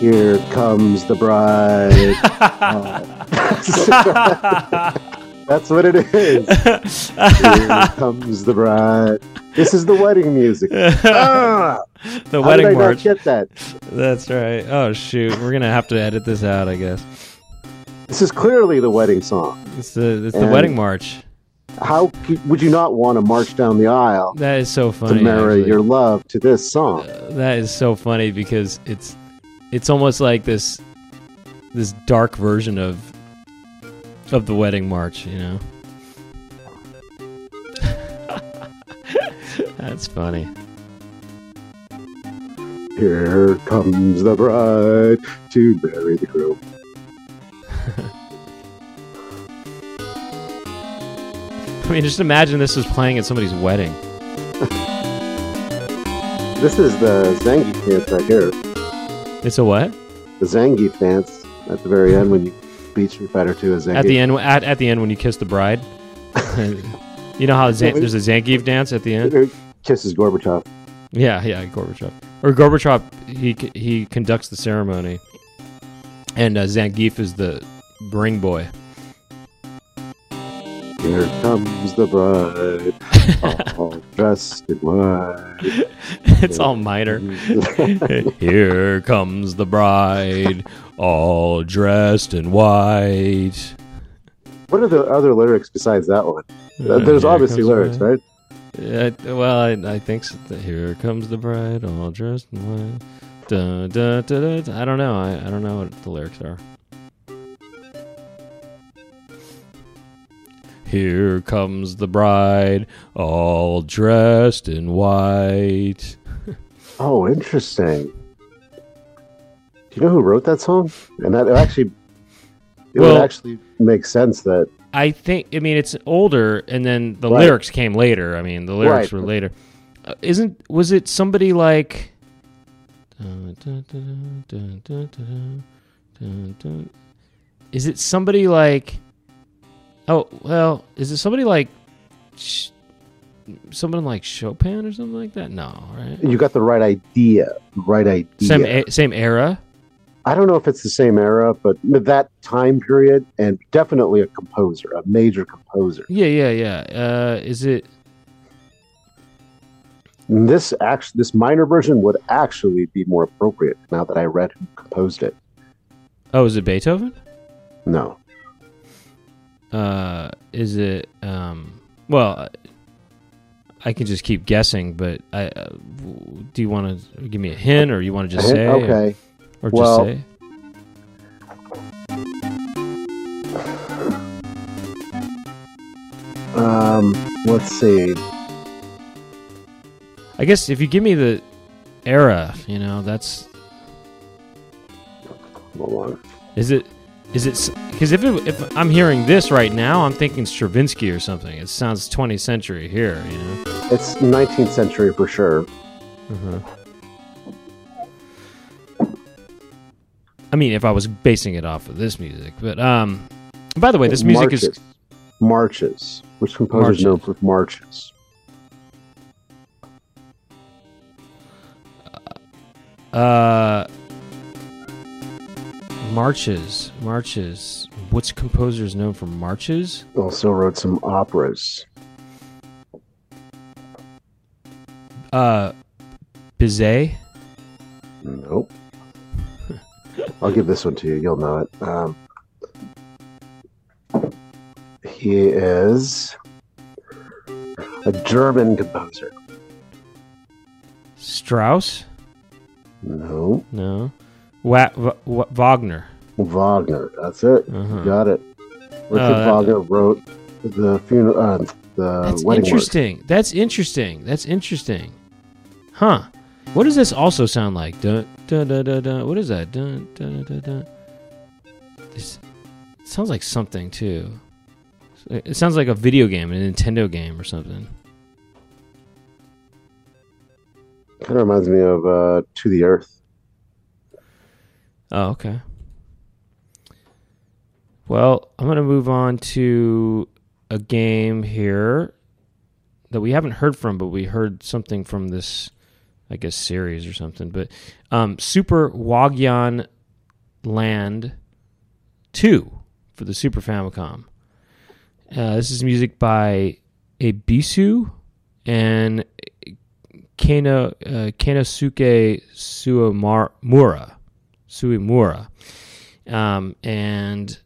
Here comes the bride. Oh. That's what it is. Here comes the bride. This is the wedding music. Ah! the How wedding did I march. not get that? That's right. Oh shoot, we're gonna have to edit this out, I guess. This is clearly the wedding song. It's the it's the wedding march. How would you not want to march down the aisle That is so funny. to marry actually. your love to this song? Uh, that is so funny because it's it's almost like this this dark version of of the wedding march, you know. That's funny. Here comes the bride to bury the groom. I mean, just imagine this was playing at somebody's wedding. This is the Zangief dance right here. It's a what? The Zangief dance at the very end when you beat Street Fighter 2 as Zangief. At the end, at, at the end when you kiss the bride. you know how Zan- there's a Zangief dance at the end. Kisses Gorbachev. Yeah, yeah, Gorbachev. Or Gorbachev, he he conducts the ceremony, and uh, Zangief is the ring boy. Here comes the bride, all dressed in white. it's all minor. Here comes the bride, all dressed in white. what are the other lyrics besides that one? Uh, There's Here obviously lyrics, right? Uh, well, I, I think so. Here comes the bride, all dressed in white. Da, da, da, da, da. I don't know. I, I don't know what the lyrics are. Here comes the bride, all dressed in white. Oh, interesting. Do you know who wrote that song? And that actually, it Well- would actually make sense that I think. I mean, it's older, and then the Right. lyrics came later. I mean, the lyrics Right. were later. Uh, isn't was it somebody like? Is it somebody like? Oh well, is it somebody like? Sh- someone like Chopin or something like that? No, right? you got the right idea. Right idea. Same a- same era. I don't know if it's the same era, but that time period, and definitely a composer, a major composer. Yeah, yeah, yeah. Uh, is it? And this act, this minor version would actually be more appropriate now that I read who composed it. Oh, is it Beethoven? No, uh is it um well i can just keep guessing but i uh, do you want to give me a hint or you want to just say okay. or, just Well- say Um, let's see. i guess if you give me the era you know that's Hold on. is it is it because if it, if i'm hearing this right now i'm thinking stravinsky or something it sounds 20th century here you know It's 19th century for sure. uh-huh. i mean if i was basing it off of this music but um by the way this music marches. is marches. Which composer is known for marches? Uh, marches, marches. Which composer is known for marches? Also wrote some operas. Uh, Bizet. Nope. I'll give this one to you. You'll know it. Um, He is a German composer. Strauss? No, No. Wa- Wagner. Wagner. That's it. Uh-huh. Got it. Richard Oh, Wagner wrote the funeral, uh, the That's wedding work. interesting. That's interesting. That's interesting. Huh. What does this also sound like? Dun, dun, dun, dun, dun. What is that? Dun, dun, dun, dun. This sounds like something too. It sounds like a video game, a Nintendo game or something. Kind of reminds me of uh, To the Earth. Oh, okay. Well, I'm going to move on to a game here that we haven't heard from, but we heard something from this, I guess, series or something. But um, Super Wagyan Land 2 for the Super Famicom. Uh, this is music by Ebisu and Kano, uh, Kanosuke Suemura. Suemura. Um, and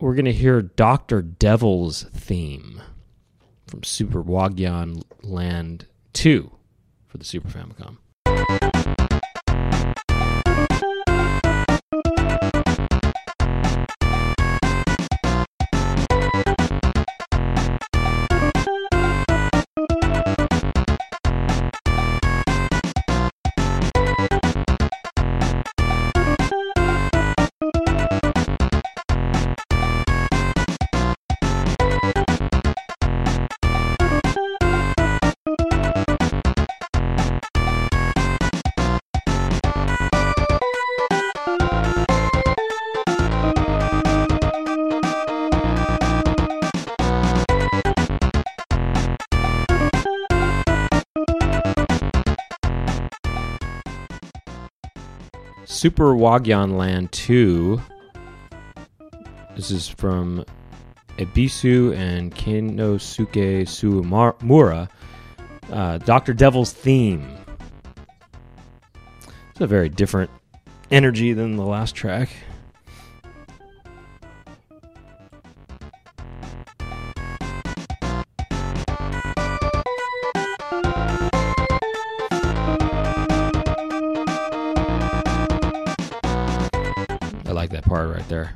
we're going to hear Dr. Devil's theme from Super Wagyan Land 2 for the Super Famicom. Super Wagyan Land 2. This is from Ebisu and Kinosuke Suemura. Uh, Dr. Devil's theme. It's a very different energy than the last track. Right there.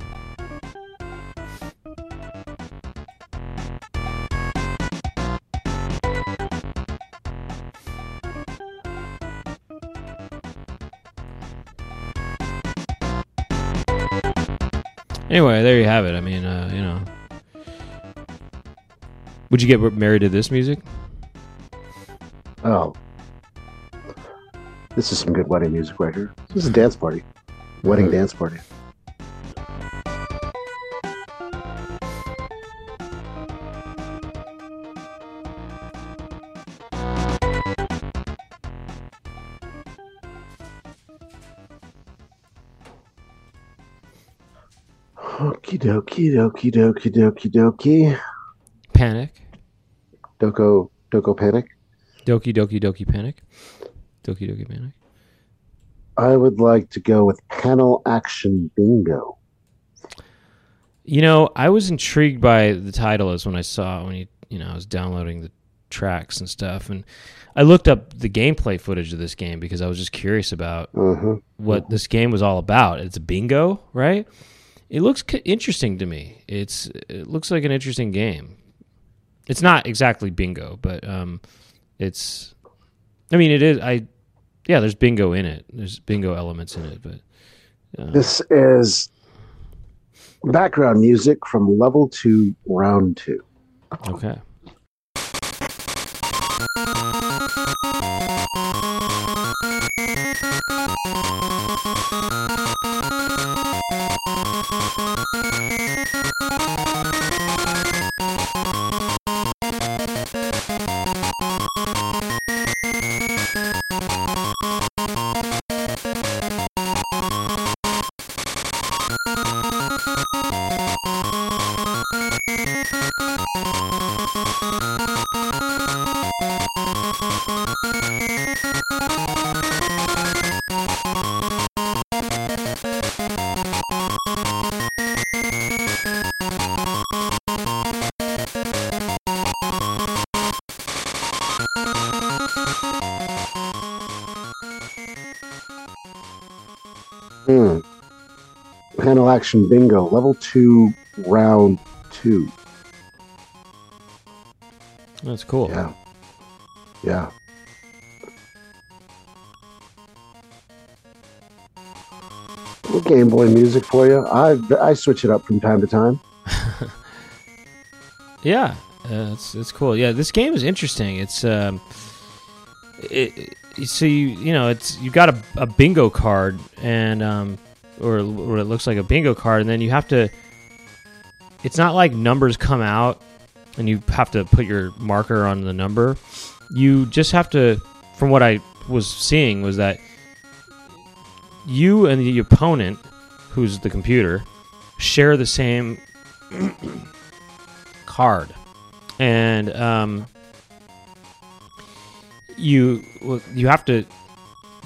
Anyway, there you have it. I mean, uh, you know. Would you get married to this music? Oh. This is some good wedding music right here. This is a dance party. Wedding dance party. Dokie dokie dokie dokie dokie. Panic. Doko Doko Panic. Doki Doki Doki Panic. Doki Doki Panic. I would like to go with panel action bingo. You know, I was intrigued by the title as when I saw when you you know I was downloading the tracks and stuff, and I looked up the gameplay footage of this game because I was just curious about Uh-huh. what this game was all about. It's a bingo, right? It looks interesting to me. It's it looks like an interesting game. It's not exactly bingo, but um, it's. I mean, it is. I yeah, there's bingo in it. There's bingo elements in it, but uh, This is background music from level two, round two. okay. Action bingo, level two, round two. That's cool. Yeah. Yeah. Little Game Boy music for you. I I switch it up from time to time. Yeah, uh, it's it's cool. Yeah, this game is interesting. It's um, it, it, so you you know it's you got a, a bingo card and um, or or it looks like a bingo card, and then you have to. It's not like numbers come out and you have to put your marker on the number. You just have to, from what I was seeing, was that you and the opponent, who's the computer, share the same card, and um, you you have to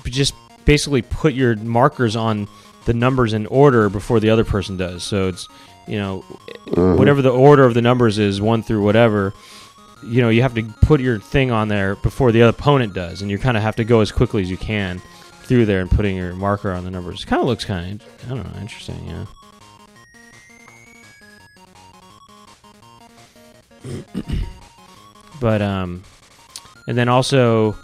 just basically put your markers on the numbers in order before the other person does. So it's you know Mhm. whatever the order of the numbers is, one through whatever. You know, you have to put your thing on there before the other opponent does, and you kind of have to go as quickly as you can through there and putting your marker on the numbers. Kind of looks kind of, I don't know, interesting, yeah. but um, and then also,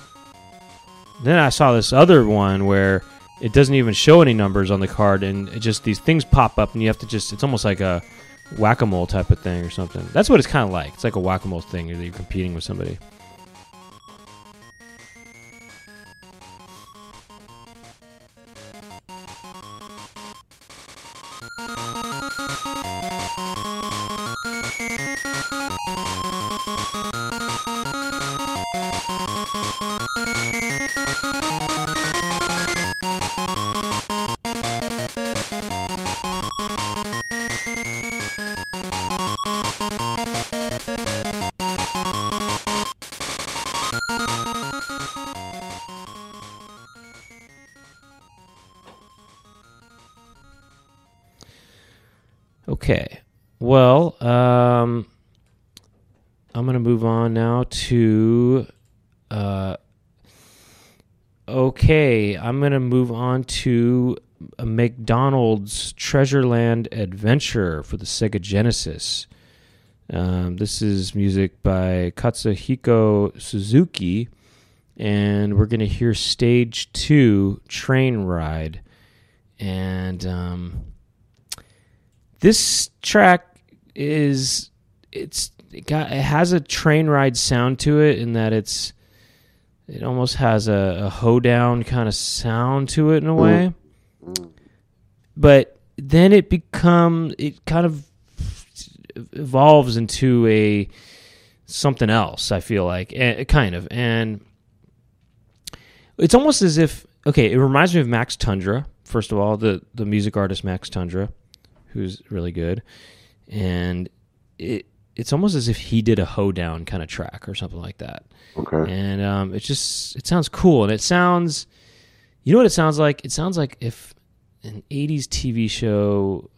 then I saw this other one where it doesn't even show any numbers on the card, and it just these things pop up, and you have to just, it's almost like a whack a mole type of thing or something. That's what it's kind of like. It's like a whack a mole thing that you're competing with somebody. I'm going to move on to a McDonald's Treasureland Adventure for the Sega Genesis. Um, this is music by Katsuhiko Suzuki, and we're going to hear Stage 2 Train Ride. And. Um, this track is it's it got it has a train ride sound to it in that it's it almost has a, a hoedown kind of sound to it in a way. But then it become it kind of evolves into a something else i feel like eh, kind of. And it's almost as if okay it reminds me of max tundra first of all the the music artist max tundra who's really good, and it it's almost as if he did a hoedown kind of track or something like that. Okay. And um, it just it sounds cool, and it sounds, you know what it sounds like? It sounds like if an '80s TV show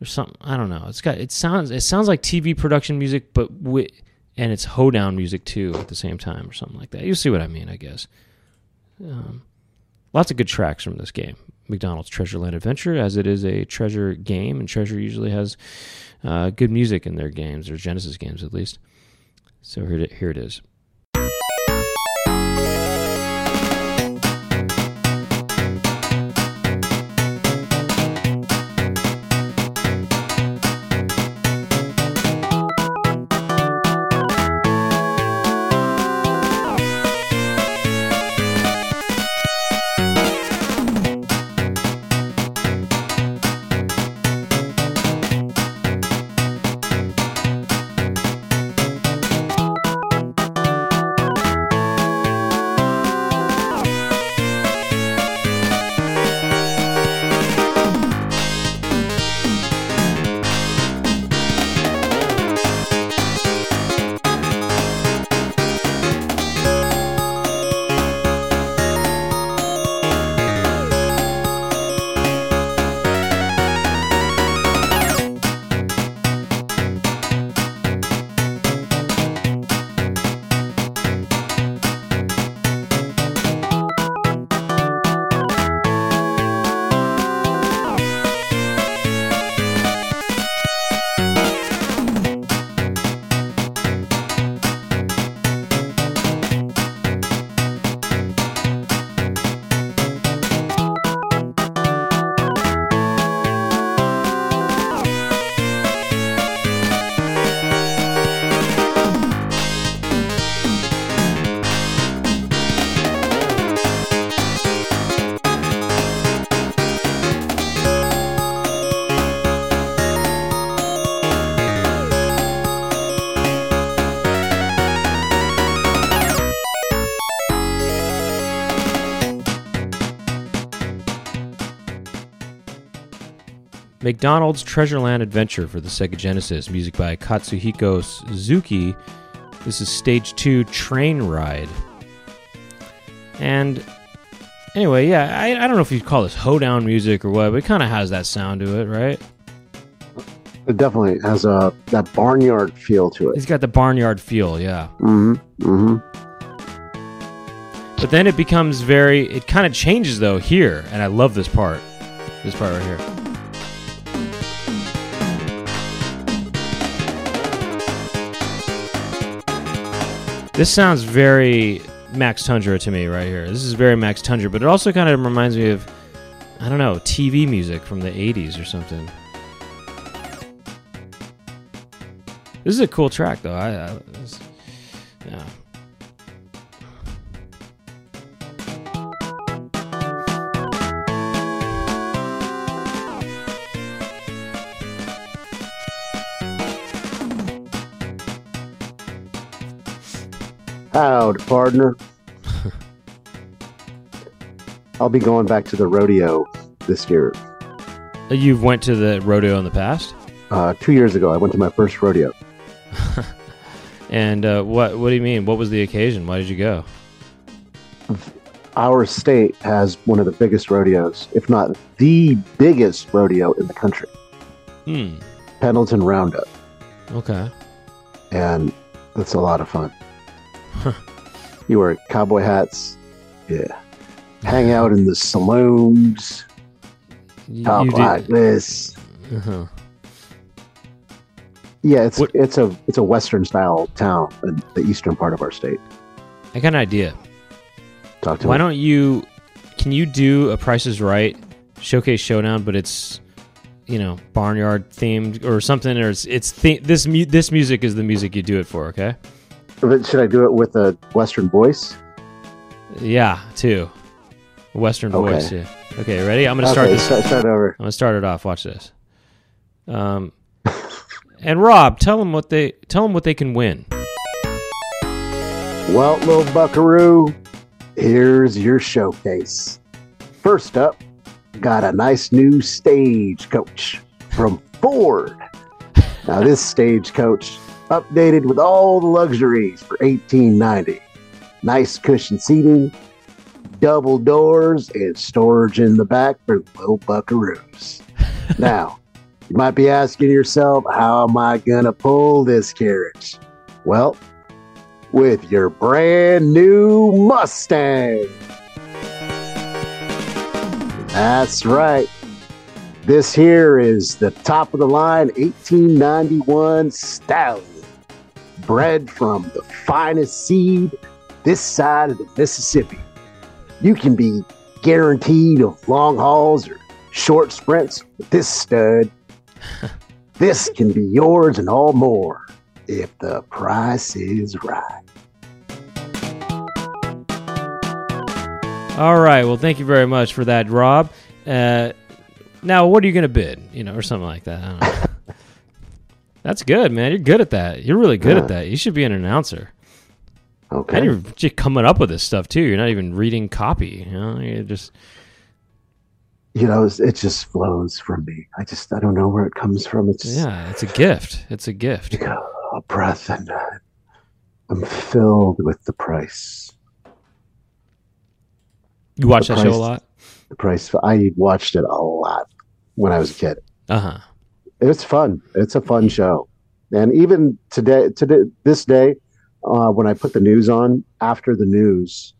or something. I don't know. It's got it sounds it sounds like TV production music, but wi- and it's hoedown music too at the same time or something like that. You see what I mean? I guess. Um, lots of good tracks from this game. McDonald's Treasure Land Adventure, as it is a treasure game, and Treasure usually has Uh, good music in their games, or Genesis games at least. So here it, here it is. McDonald's Treasureland Adventure for the Sega Genesis, music by Katsuhiko Suzuki. This is stage two train ride. And anyway, yeah, I, I don't know if you'd call this hoedown music or what, but it kind of has that sound to it, right? It definitely has a that barnyard feel to it. It's got the barnyard feel, yeah. Mm-hmm. Mm-hmm. But then it becomes very, it kind of changes though here, and I love this part. This part right here. This sounds very Max Tundra to me right here. This is very Max Tundra, but it also kind of reminds me of, I don't know, TV music from the 80s or something. This is a cool track though. I, I yeah. Howdy, partner. I'll be going back to the rodeo this year. You've went to the rodeo in the past, Uh, two years ago, I went to my first rodeo. and uh, what? What do you mean? What was the occasion? Why did you go? Our state has one of the biggest rodeos, if not the biggest rodeo in the country, Hmm. Pendleton Roundup, Okay. and it's a lot of fun. you wear cowboy hats, yeah. Hang out in the saloons, You, talk you like this. uh-huh. Yeah, it's What- it's a it's a western style town in the eastern part of our state. I got an idea. Talk to Why me. don't you? Can you do a Price is Right showcase showdown, but it's you know barnyard themed or something, or it's it's the, this mu- this music is the music you do it for. Okay. But should I do it with a western voice? Yeah, too. Western Okay. voice. Yeah. Okay, ready? I'm gonna start okay, this. Start, start over. I'm gonna start it off. Watch this. Um, and Rob, tell them what they tell them what they can win. Well, little buckaroo, here's your showcase. First up, got a nice new stagecoach from Ford. Now, this stagecoach updated with all the luxuries for 1890. Nice cushion seating, double doors, and storage in the back for little buckaroos. now, you might be asking yourself, how am I gonna pull this carriage? Well, with your brand new Mustang. That's right. This here is the top of the line 1891 Stallion, bred from the finest seed this side of the Mississippi. You can be guaranteed of long hauls or short sprints with this stud. this can be yours and all more if the price is right. All right. Well, thank you very much for that, Rob. Uh, now, what are you going to bid? You know, or something like that. Know. That's good, man. You're good at that. You're really good Yeah. at that. You should be an announcer. Okay. And you're just coming up with this stuff too. You're not even reading copy. You know, you're just you know, it just flows from me. I just, I don't know where it comes from. It's yeah. It's a gift. It's a gift. like a, a breath, and I'm filled with the price. You watch The that show a lot. The price. I watched it a lot when I was a kid. Uh huh. It's fun. It's a fun show, and even today, today, this day, uh, when I put the news on, after the news,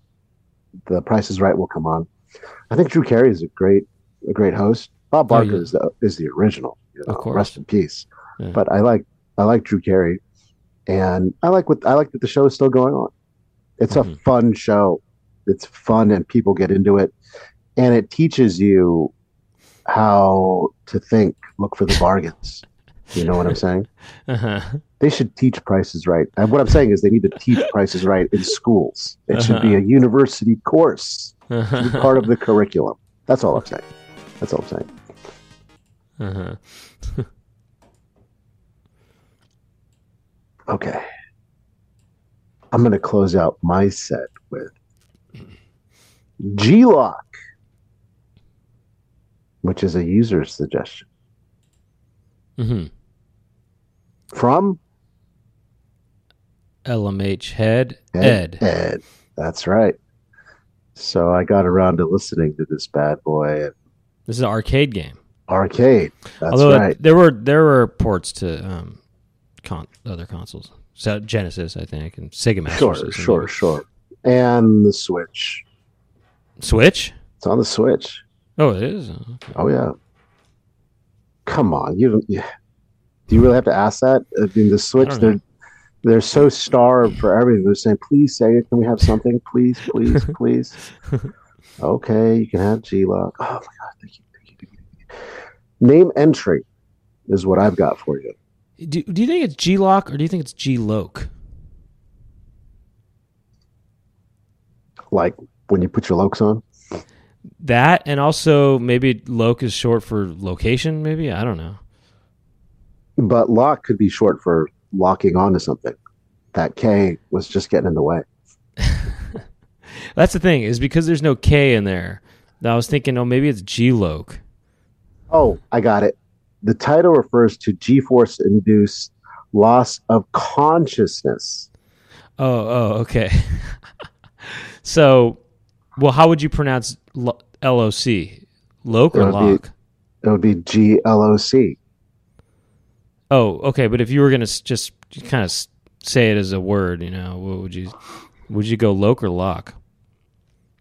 the Price is Right will come on. I think Drew Carey is a great, a great host. Bob Oh, Barker yeah. is the is the original. You know, Of course. Rest in peace. Yeah. But I like I like Drew Carey, and I like what I like that the show is still going on. It's Mhm. a fun show. It's fun, and people get into it, and it teaches you how to think. Look for the bargains. You know what I'm saying? Uh huh. They should teach prices right. And what I'm saying is they need to teach prices right in schools. It should be a university course, be part of the curriculum. That's all I'm saying. That's all I'm saying. Uh-huh. Okay. I'm going to close out my set with G Lock, which is a user suggestion. Mm-hmm. From LMH head Ed. Ed. That's right. So I got around to listening to this bad boy This is an arcade game. arcade. That's Although right. there were there were ports to um, con- other consoles, so Genesis, I think, and Sega Master Sure, System, sure, sure. And the Switch. Switch. It's on the Switch. Oh, it is. Oh, okay. Oh yeah. Come on, you don't. Yeah. Do you really have to ask that? I mean, the Switch. They're they're so starved for everything. They're saying, "Please say it. Can we have something? Please, please, please." okay, you can have G Lock. Oh my God! Thank you, thank you, thank you. Name entry is what I've got for you. Do, do you think it's G Lock or do you think it's G Loc? Like when you put your lokes on. That and also maybe Loc is short for location. Maybe I don't know. But lock could be short for locking onto something. That K was just getting in the way. That's the thing is because there's no K in there. I was thinking, oh, maybe it's G Loc. Oh, I got it. The title refers to G-force induced loss of consciousness. Oh, oh, okay. so, well, how would you pronounce Lo- LOC? Loc or It would be- Lock? It would be G-L-O-C. Oh, okay. But if you were gonna just kind of say it as a word, you know, what would you? Would you go Loc or Lock?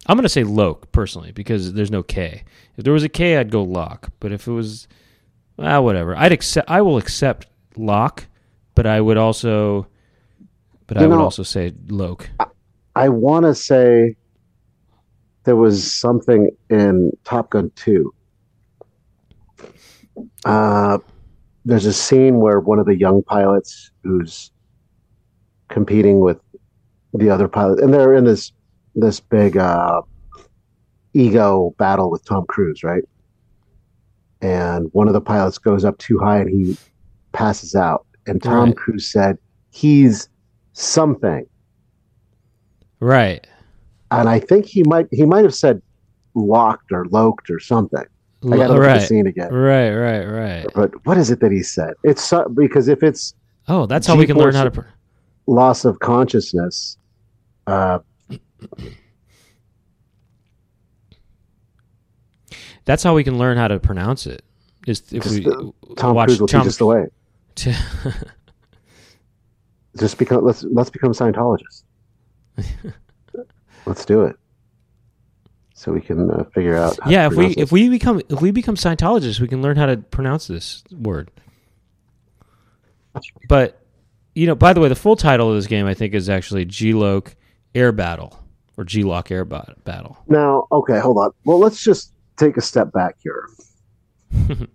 I'm gonna say Loc personally because there's no K. If there was a K, I'd go Lock. But if it was, ah, whatever. I'd accept. I will accept Lock, but I would also, but I You would also say Loc. I want to say there was something in Top Gun 2. Uh, there's a scene where one of the young pilots who's competing with the other pilot, and they're in this this big uh, ego battle with Tom Cruise, right? And one of the pilots goes up too high and he passes out. And Tom Right. Cruise said, "He's something." Right. And I think he might he might have said locked or loked or something. I got to look right. the scene again. Right. Right. Right. But what is it that he said? It's so, because if it's Oh, that's how we can learn how to. Pr- loss of consciousness, uh, that's how we can learn how to pronounce it. Is if Just, we uh, Tom watch Cruise will Tom- teach us the way. Just become let's let's become Scientologists. let's do it, so we can uh, figure out. How yeah, to if we pronounce if we become if we become Scientologists, we can learn how to pronounce this word. But you know, by the way, the full title of this game I think is actually G-Loc Air Battle or G-Loc Air Ba- Battle. now. Okay, hold on. Well, let's just take a step back here.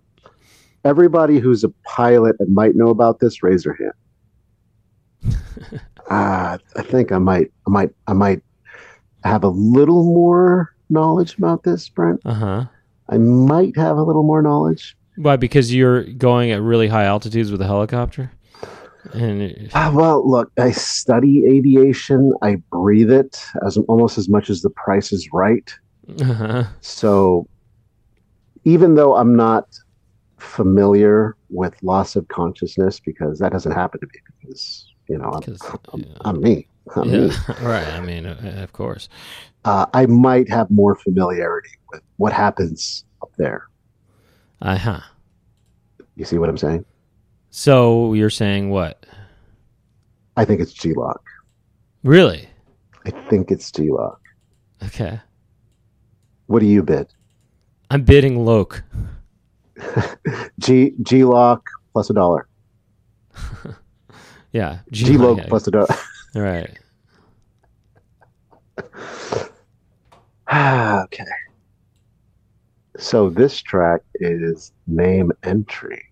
Everybody who's a pilot and might know about this, raise their hand. uh, I think I might, I might, I might have a little more knowledge about this, Brent. Uh huh. I might have a little more knowledge. Why? Because you're going at really high altitudes with a helicopter, and Ah, well, look, I study aviation. I breathe it as almost as much as the price is right. uh-huh. So, even though I'm not familiar with loss of consciousness, because that doesn't happen to me, because you know I'm, I'm. I'm me. I'm me. Yeah, right. I mean, uh, of course. Uh, I might have more familiarity with what happens up there. Uh huh. You see what I'm saying? So you're saying what? I think it's G Lock. Really? I think it's G Lock. Okay. What do you bid? I'm bidding Loc. G G Lock plus a dollar. Yeah. G Lock plus a dollar. Right. okay. So this track is name entry.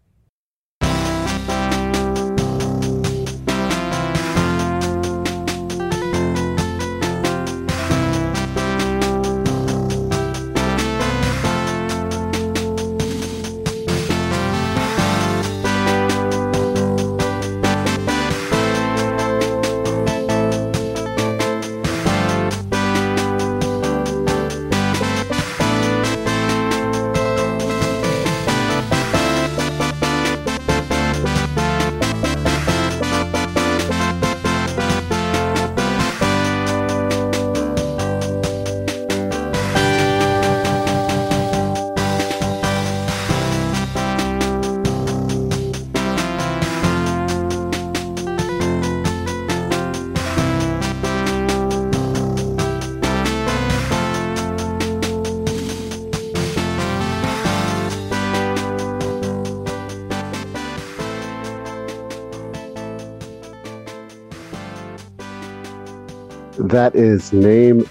That is name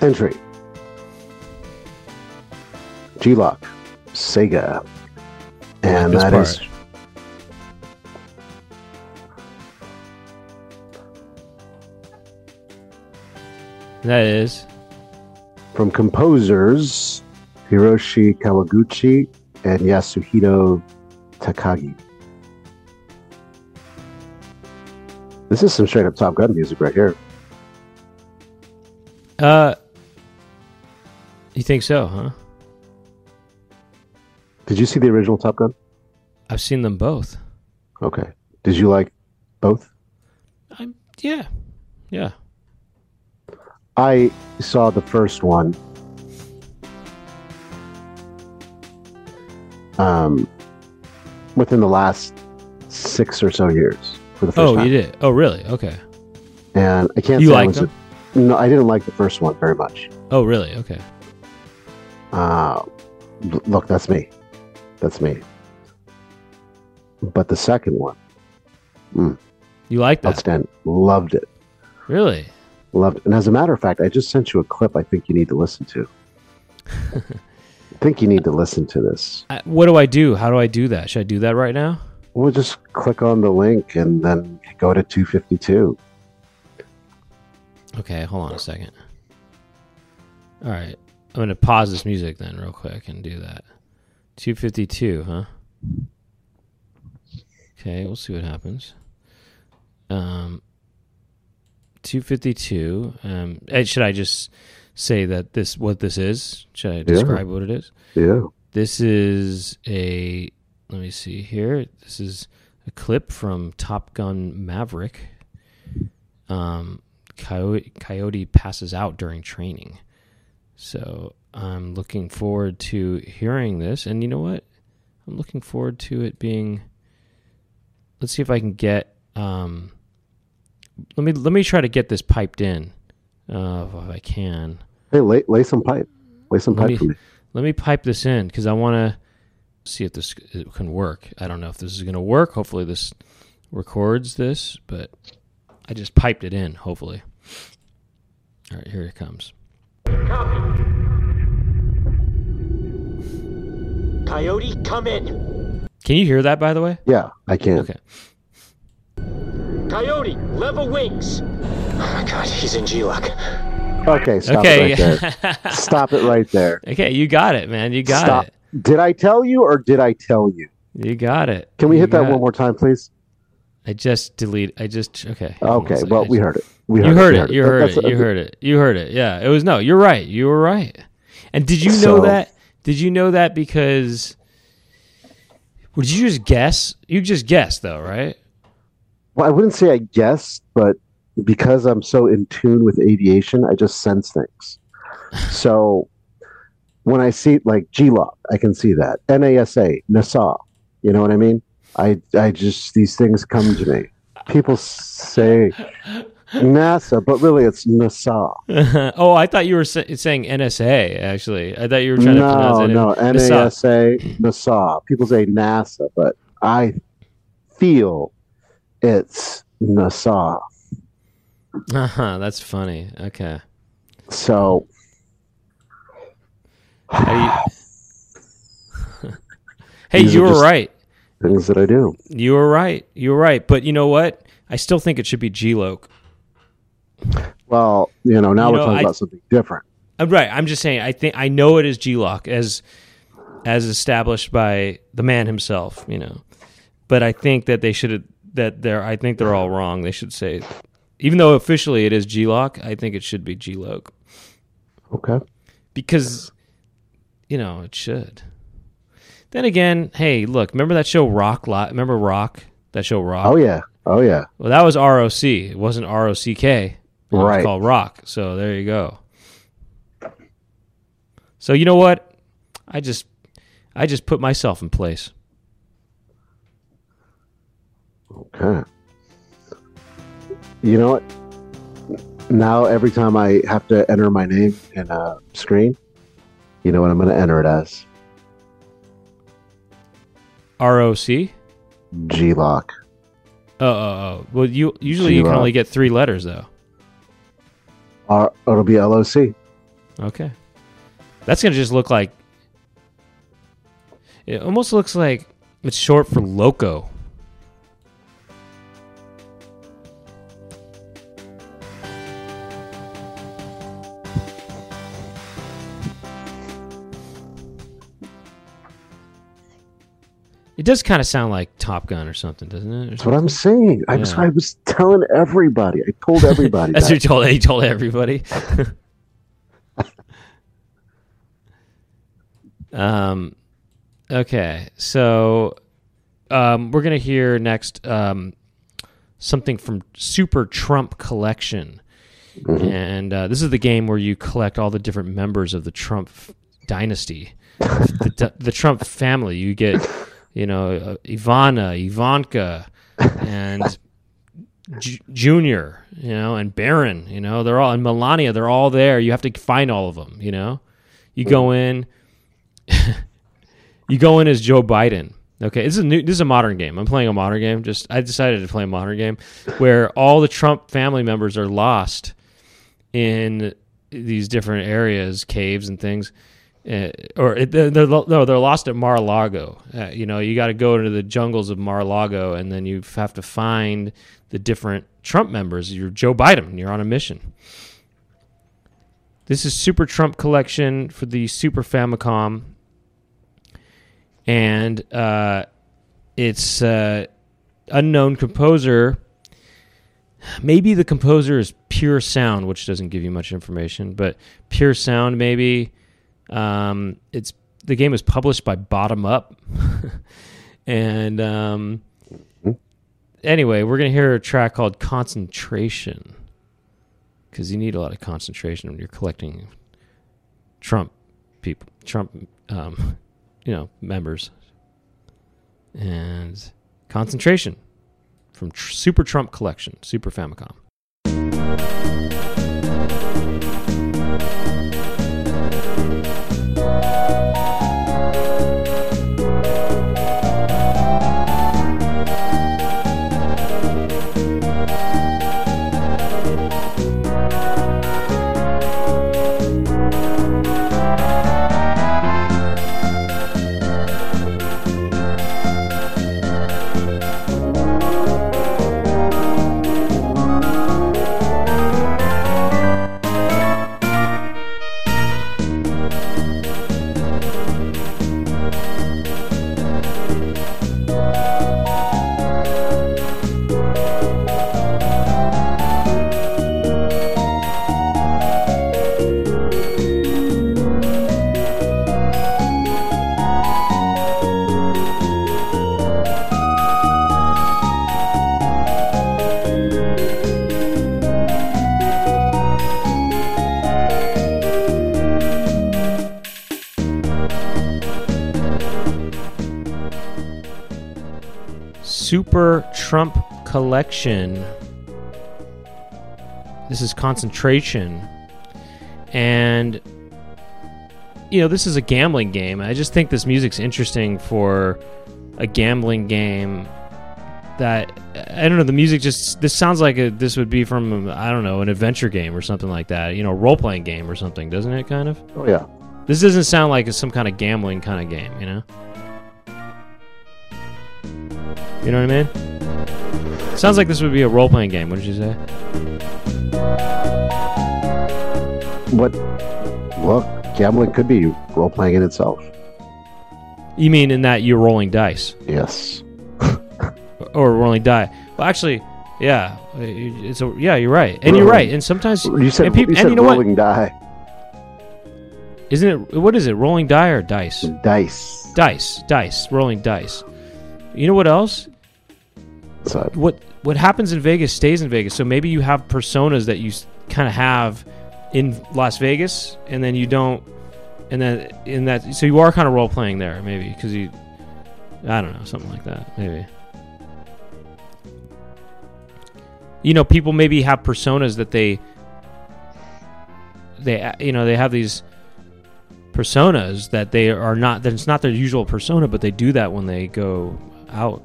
entry. G Lock, Sega. And that is part. That is. from composers Hiroshi Kawaguchi and Yasuhito Takagi. This is some straight up Top Gun music right here. Uh, you think so, huh? Did you see the original Top Gun? I've seen them both. Okay. Did you like both? I'm yeah, yeah. I saw the first one. Um, within the last six or so years for the first Oh, time. you did. Oh, really? Okay. And I can't You say I was them? No, I didn't like the first one very much. Oh, really? Okay. Uh, look, that's me. That's me. But the second one, You like that? outstanding. Loved it. Really? Loved it. And as a matter of fact, I just sent you a clip I think you need to listen to. I think you need to listen to this. I, what do I do? How do I do that? Should I do that right now? We'll just click on the link and then go to 252. Okay, hold on a second. All right. I'm going to pause this music then, real quick, and do that. 252, huh? Okay, we'll see what happens. Um, 252. Um, should I just say that this what this is? Should I describe what it is? Yeah. This is a let me see here. This is a clip from Top Gun Maverick. Um, Coyote, Coyote passes out during training, so I'm looking forward to hearing this. And you know what? I'm looking forward to it being. Let's see if I can get. Um, let me let me try to get this piped in, uh, if I can. Hey, lay, lay some pipe. Lay some Let pipe me- for me. Let me pipe this in because I want to see if this it can work. I don't know if this is going to work. Hopefully, this records this, but I just piped it in. Hopefully. All right, here it comes. Coyote, come in. Can you hear that? By the way. Yeah, I can. Okay. Coyote, level wings. Oh my god, he's in G-Lock. Okay, stop okay. it right there. Stop it right there. okay, you got it, man. You got Stop. it. Did I tell you or did I tell you? You got it. Can we You hit that got one it. more time, please? I just delete. I just okay. hold on a Okay, well, we heard it. We heard You heard it. You heard it. You heard it. You heard it. Yeah, it was no. You're right. You were right. And did you know So- that? Did you know that because? Would you just guess? You just guessed though, right? Well, I wouldn't say I guessed, but because I'm so in tune with aviation, I just sense things. so when I see like G-Lock, I can see that. NASA, NASA, you know what I mean? I, I just, these things come to me. People say NASA, but really it's NASA. oh, I thought you were sa- saying NSA. Actually, I thought you were trying to pronounce No, it. no, NASA. NASA, NASA. People say NASA, but I feel it's NASA. Uh-huh, that's funny. Okay. So you- hey, you were just- right. Things that I do. You were right. You were right. But you know what? I still think it should be G-Loc. Well, you know, now You we're know, talking I- about something different. I'm right. I'm just saying. I think I know it is G-Loc as as established by the man himself. You know, but I think that they should that they're. I think they're all wrong. They should say, even though officially it is G-Loc, I think it should be G-Loc Okay. because you know it should. Then again, hey, look, remember that show Rock? Lot? Remember Rock? That show Rock? Oh yeah. Oh yeah. Well, that was ROC. It wasn't ROCK. It was Right. called Rock. So there you go. So you know what? I just I just put myself in place. Okay. You know what? Now every time I have to enter my name in a screen, you know what I'm going to enter it as? ROC? G Lock. Oh, oh, oh. Well, you usually you can only get three letters though. R, it'll be LOC. Okay. That's gonna just look like. It almost looks like it's short for loco. It does kind of sound like Top Gun or something, doesn't it? That's what I'm saying. I was, Yeah. I was telling everybody. I told everybody. That's that. what you told. You told everybody. um, okay, so um, we're gonna hear next um, something from Super Trump Collection, and uh, this is the game where you collect all the different members of the Trump dynasty, the, the Trump family. You get, you know, uh, Ivana, Ivanka, and J- Junior, you know, and Barron, you know, they're all and Melania, they're all there. You have to find all of them, you know. You go in, you go in as Joe Biden. Okay, this is a new. This is a modern game. I'm playing a modern game. Just I decided to play a modern game where all the Trump family members are lost in these different areas, caves and things. Uh, or they're, they're no, they're lost at Mar-a-Lago. Uh, you know, you got to go into the jungles of Mar-a-Lago, and then you have to find the different Trump members. You're Joe Biden. You're on a mission. This is Super Trump Collection for the Super Famicom, and uh, it's uh, unknown composer. Maybe the composer is Pure Sound, which doesn't give you much information, but Pure Sound maybe. Um, it's the game is published by Bottom Up, and um, anyway, we're gonna hear a track called "Concentration" because you need a lot of concentration when you're collecting Trump people, Trump, um, you know, members, and concentration from Tr- Super Trump Collection, Super Famicom. Super Trump Collection. This is concentration. And you know, this is a gambling game. I just think this music's interesting for a gambling game that I don't know, the music just this sounds like a, this would be from I don't know, an adventure game or something like that. You know, role playing game or something, doesn't it kind of? Oh yeah. This doesn't sound like it's some kind of gambling kind of game, you know? You know what I mean? Sounds like this would be a role playing game. What did you say? What? Well, gambling could be role playing in itself. You mean in that you're rolling dice Yes. or rolling die? Well, actually, yeah, it's a yeah. You're right, and you're right. And sometimes You said, and, peop- you and said you know what? rolling die. Isn't it? What is it? Rolling die or dice? Dice. Dice, dice, rolling dice. You know what else? What what happens in Vegas stays in Vegas. So maybe you have personas that you kind of have in Las Vegas, and then you don't, and then in that, so you are kind of role playing there, maybe because you, I don't know, something like that, maybe. You know, people maybe have personas that they, they, you know, they have these personas that they are not that it's not their usual persona, but they do that when they go out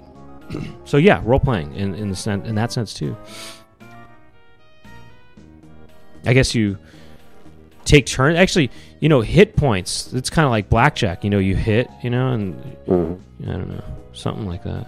so yeah, role playing in in the sen- in that sense too. I guess you take turns. Actually, you know, hit points. It's kind of like blackjack. You know, you hit. You know, and Mhm. I don't know, something like that.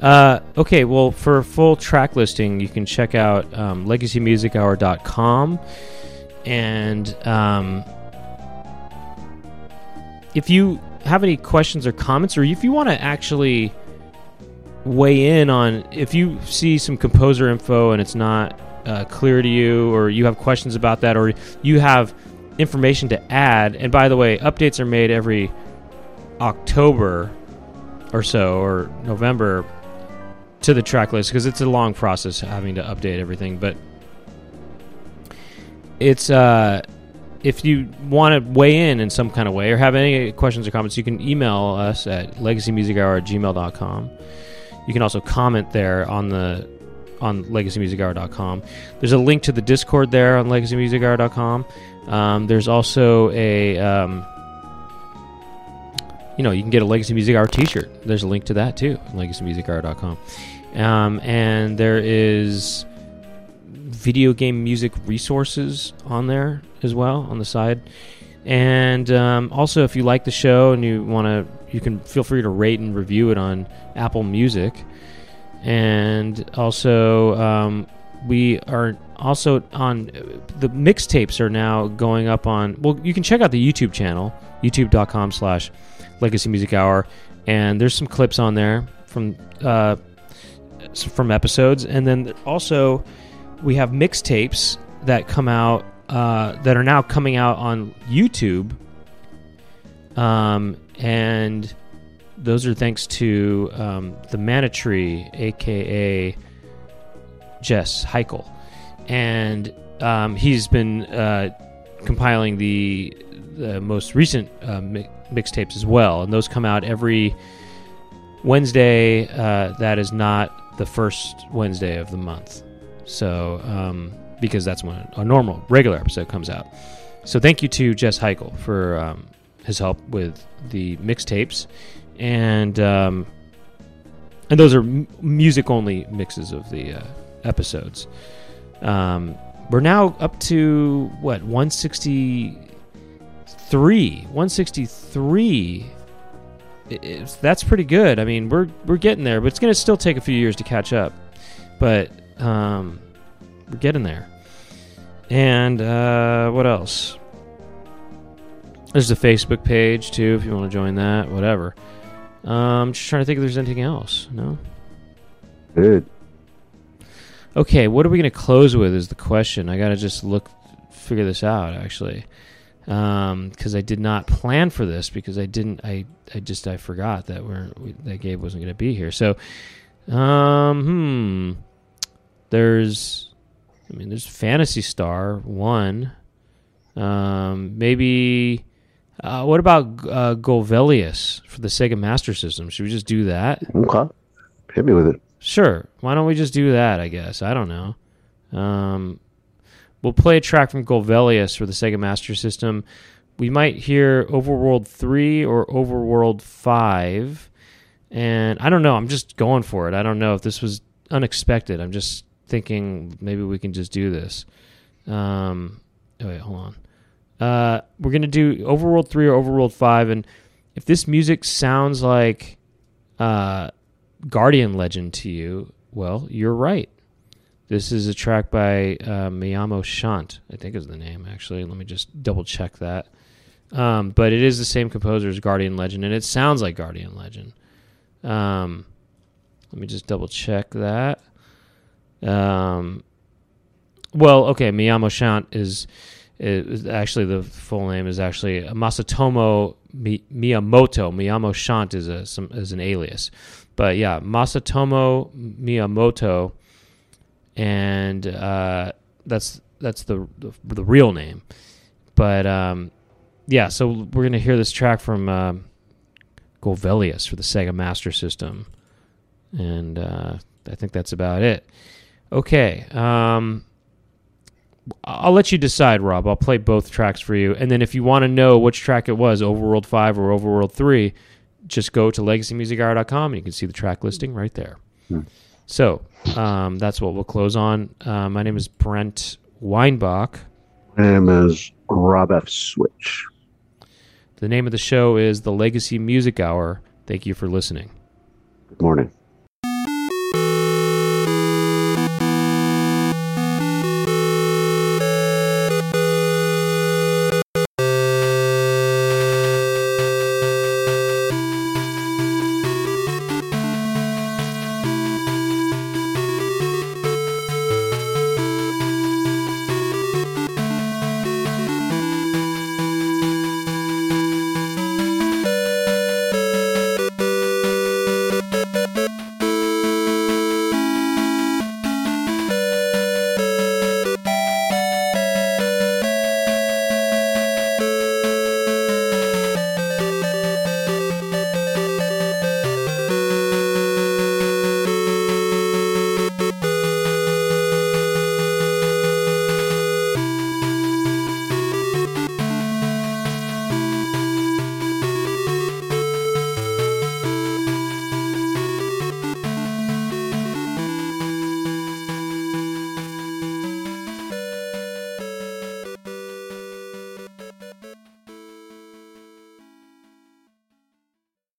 Uh, okay, well, for a full track listing, you can check out um, legacymusichour.com. And um, if you have any questions or comments, or if you want to actually weigh in on if you see some composer info and it's not uh, clear to you, or you have questions about that, or you have information to add, and by the way, updates are made every October or so, or November to the track list because it's a long process having to update everything. But it's uh, if you want to weigh in in some kind of way or have any questions or comments, you can email us at legacymusichour at gmail.com. You can also comment there on the on legacymusichour.com. There's a link to the Discord there on legacymusichour.com. Um, there's also a um, you know, you can get a Legacy Music Hour T-shirt. There's a link to that too, legacymusichour.com. Um, and there is video game music resources on there as well on the side. And um, also, if you like the show and you want to, you can feel free to rate and review it on Apple Music. And also, um, we are also on the mixtapes are now going up on. Well, you can check out the YouTube channel, youtube.com/slash Legacy Music Hour, and there's some clips on there from uh, from episodes, and then also we have mixtapes that come out uh, that are now coming out on YouTube, um, and those are thanks to um, the Mana Tree, aka Jess Heichel, and um, he's been uh, compiling the the most recent uh, mixtapes as well, and those come out every Wednesday. Uh, that is not the first Wednesday of the month, so um, because that's when a normal regular episode comes out. So thank you to Jess Heichel for um, his help with the mixtapes, and um, and those are m- music only mixes of the uh, episodes. Um, we're now up to what 163 163 I- it's- that's pretty good. I mean we're we're getting there but it's going to still take a few years to catch up. But um, we're getting there. And uh, what else? There's a facebook page too if you want to join that whatever. Um, just trying to think if there's anything else no? Dude, Okay, what are we going to close with is the question. I got to just look, figure this out actually, because I did not plan for this because I didn't. I I just I forgot that we're we, that Gabe wasn't going to be here. So, um, hmm, there's, I mean, there's Phantasy Star one. Um, maybe. Uh, what about uh, Golvellius for the Sega Master System? Should we just do that? okay. Hit me with it. Sure. Why don't we just do that? I guess I don't know. Um, we'll play a track from Golvellius for the Sega Master System. We might hear Overworld three or Overworld five, and I don't know. I'm just going for it. I don't know if this was unexpected. I'm just thinking maybe we can just do this. Um, oh, wait, hold on. Uh, we're gonna do Overworld three or Overworld five, and if this music sounds like uh, Guardian Legend to you, well, you're right. This is a track by uh, Miyamo Shant, I think is the name, actually. Let me just double check that. Um, but it is the same composer as Guardian Legend, and it sounds like Guardian Legend. Um, let me just double check that. Um, well, okay, Miyamo Shant is, is actually the full name is actually Masatomo Mi- Miyamoto. Miyamo Shant is a some is an alias, but yeah, Masatomo Miyamoto, and uh, that's that's the, the the real name. But um, yeah, so we're gonna hear this track from um Golvellius for the Sega Master System, and uh, I think that's about it. Okay, um, I'll let you decide, Rob. I'll play both tracks for you, and then if you want to know which track it was, Overworld Five or Overworld Three, just go to LegacyMusicHour.com and you can see the track listing right there. Hmm. So um, that's what we'll close on. Uh, my name is Brent Weinbach. My name is Rob F. Switch. The name of the show is the Legacy Music Hour. Thank you for listening. Good morning.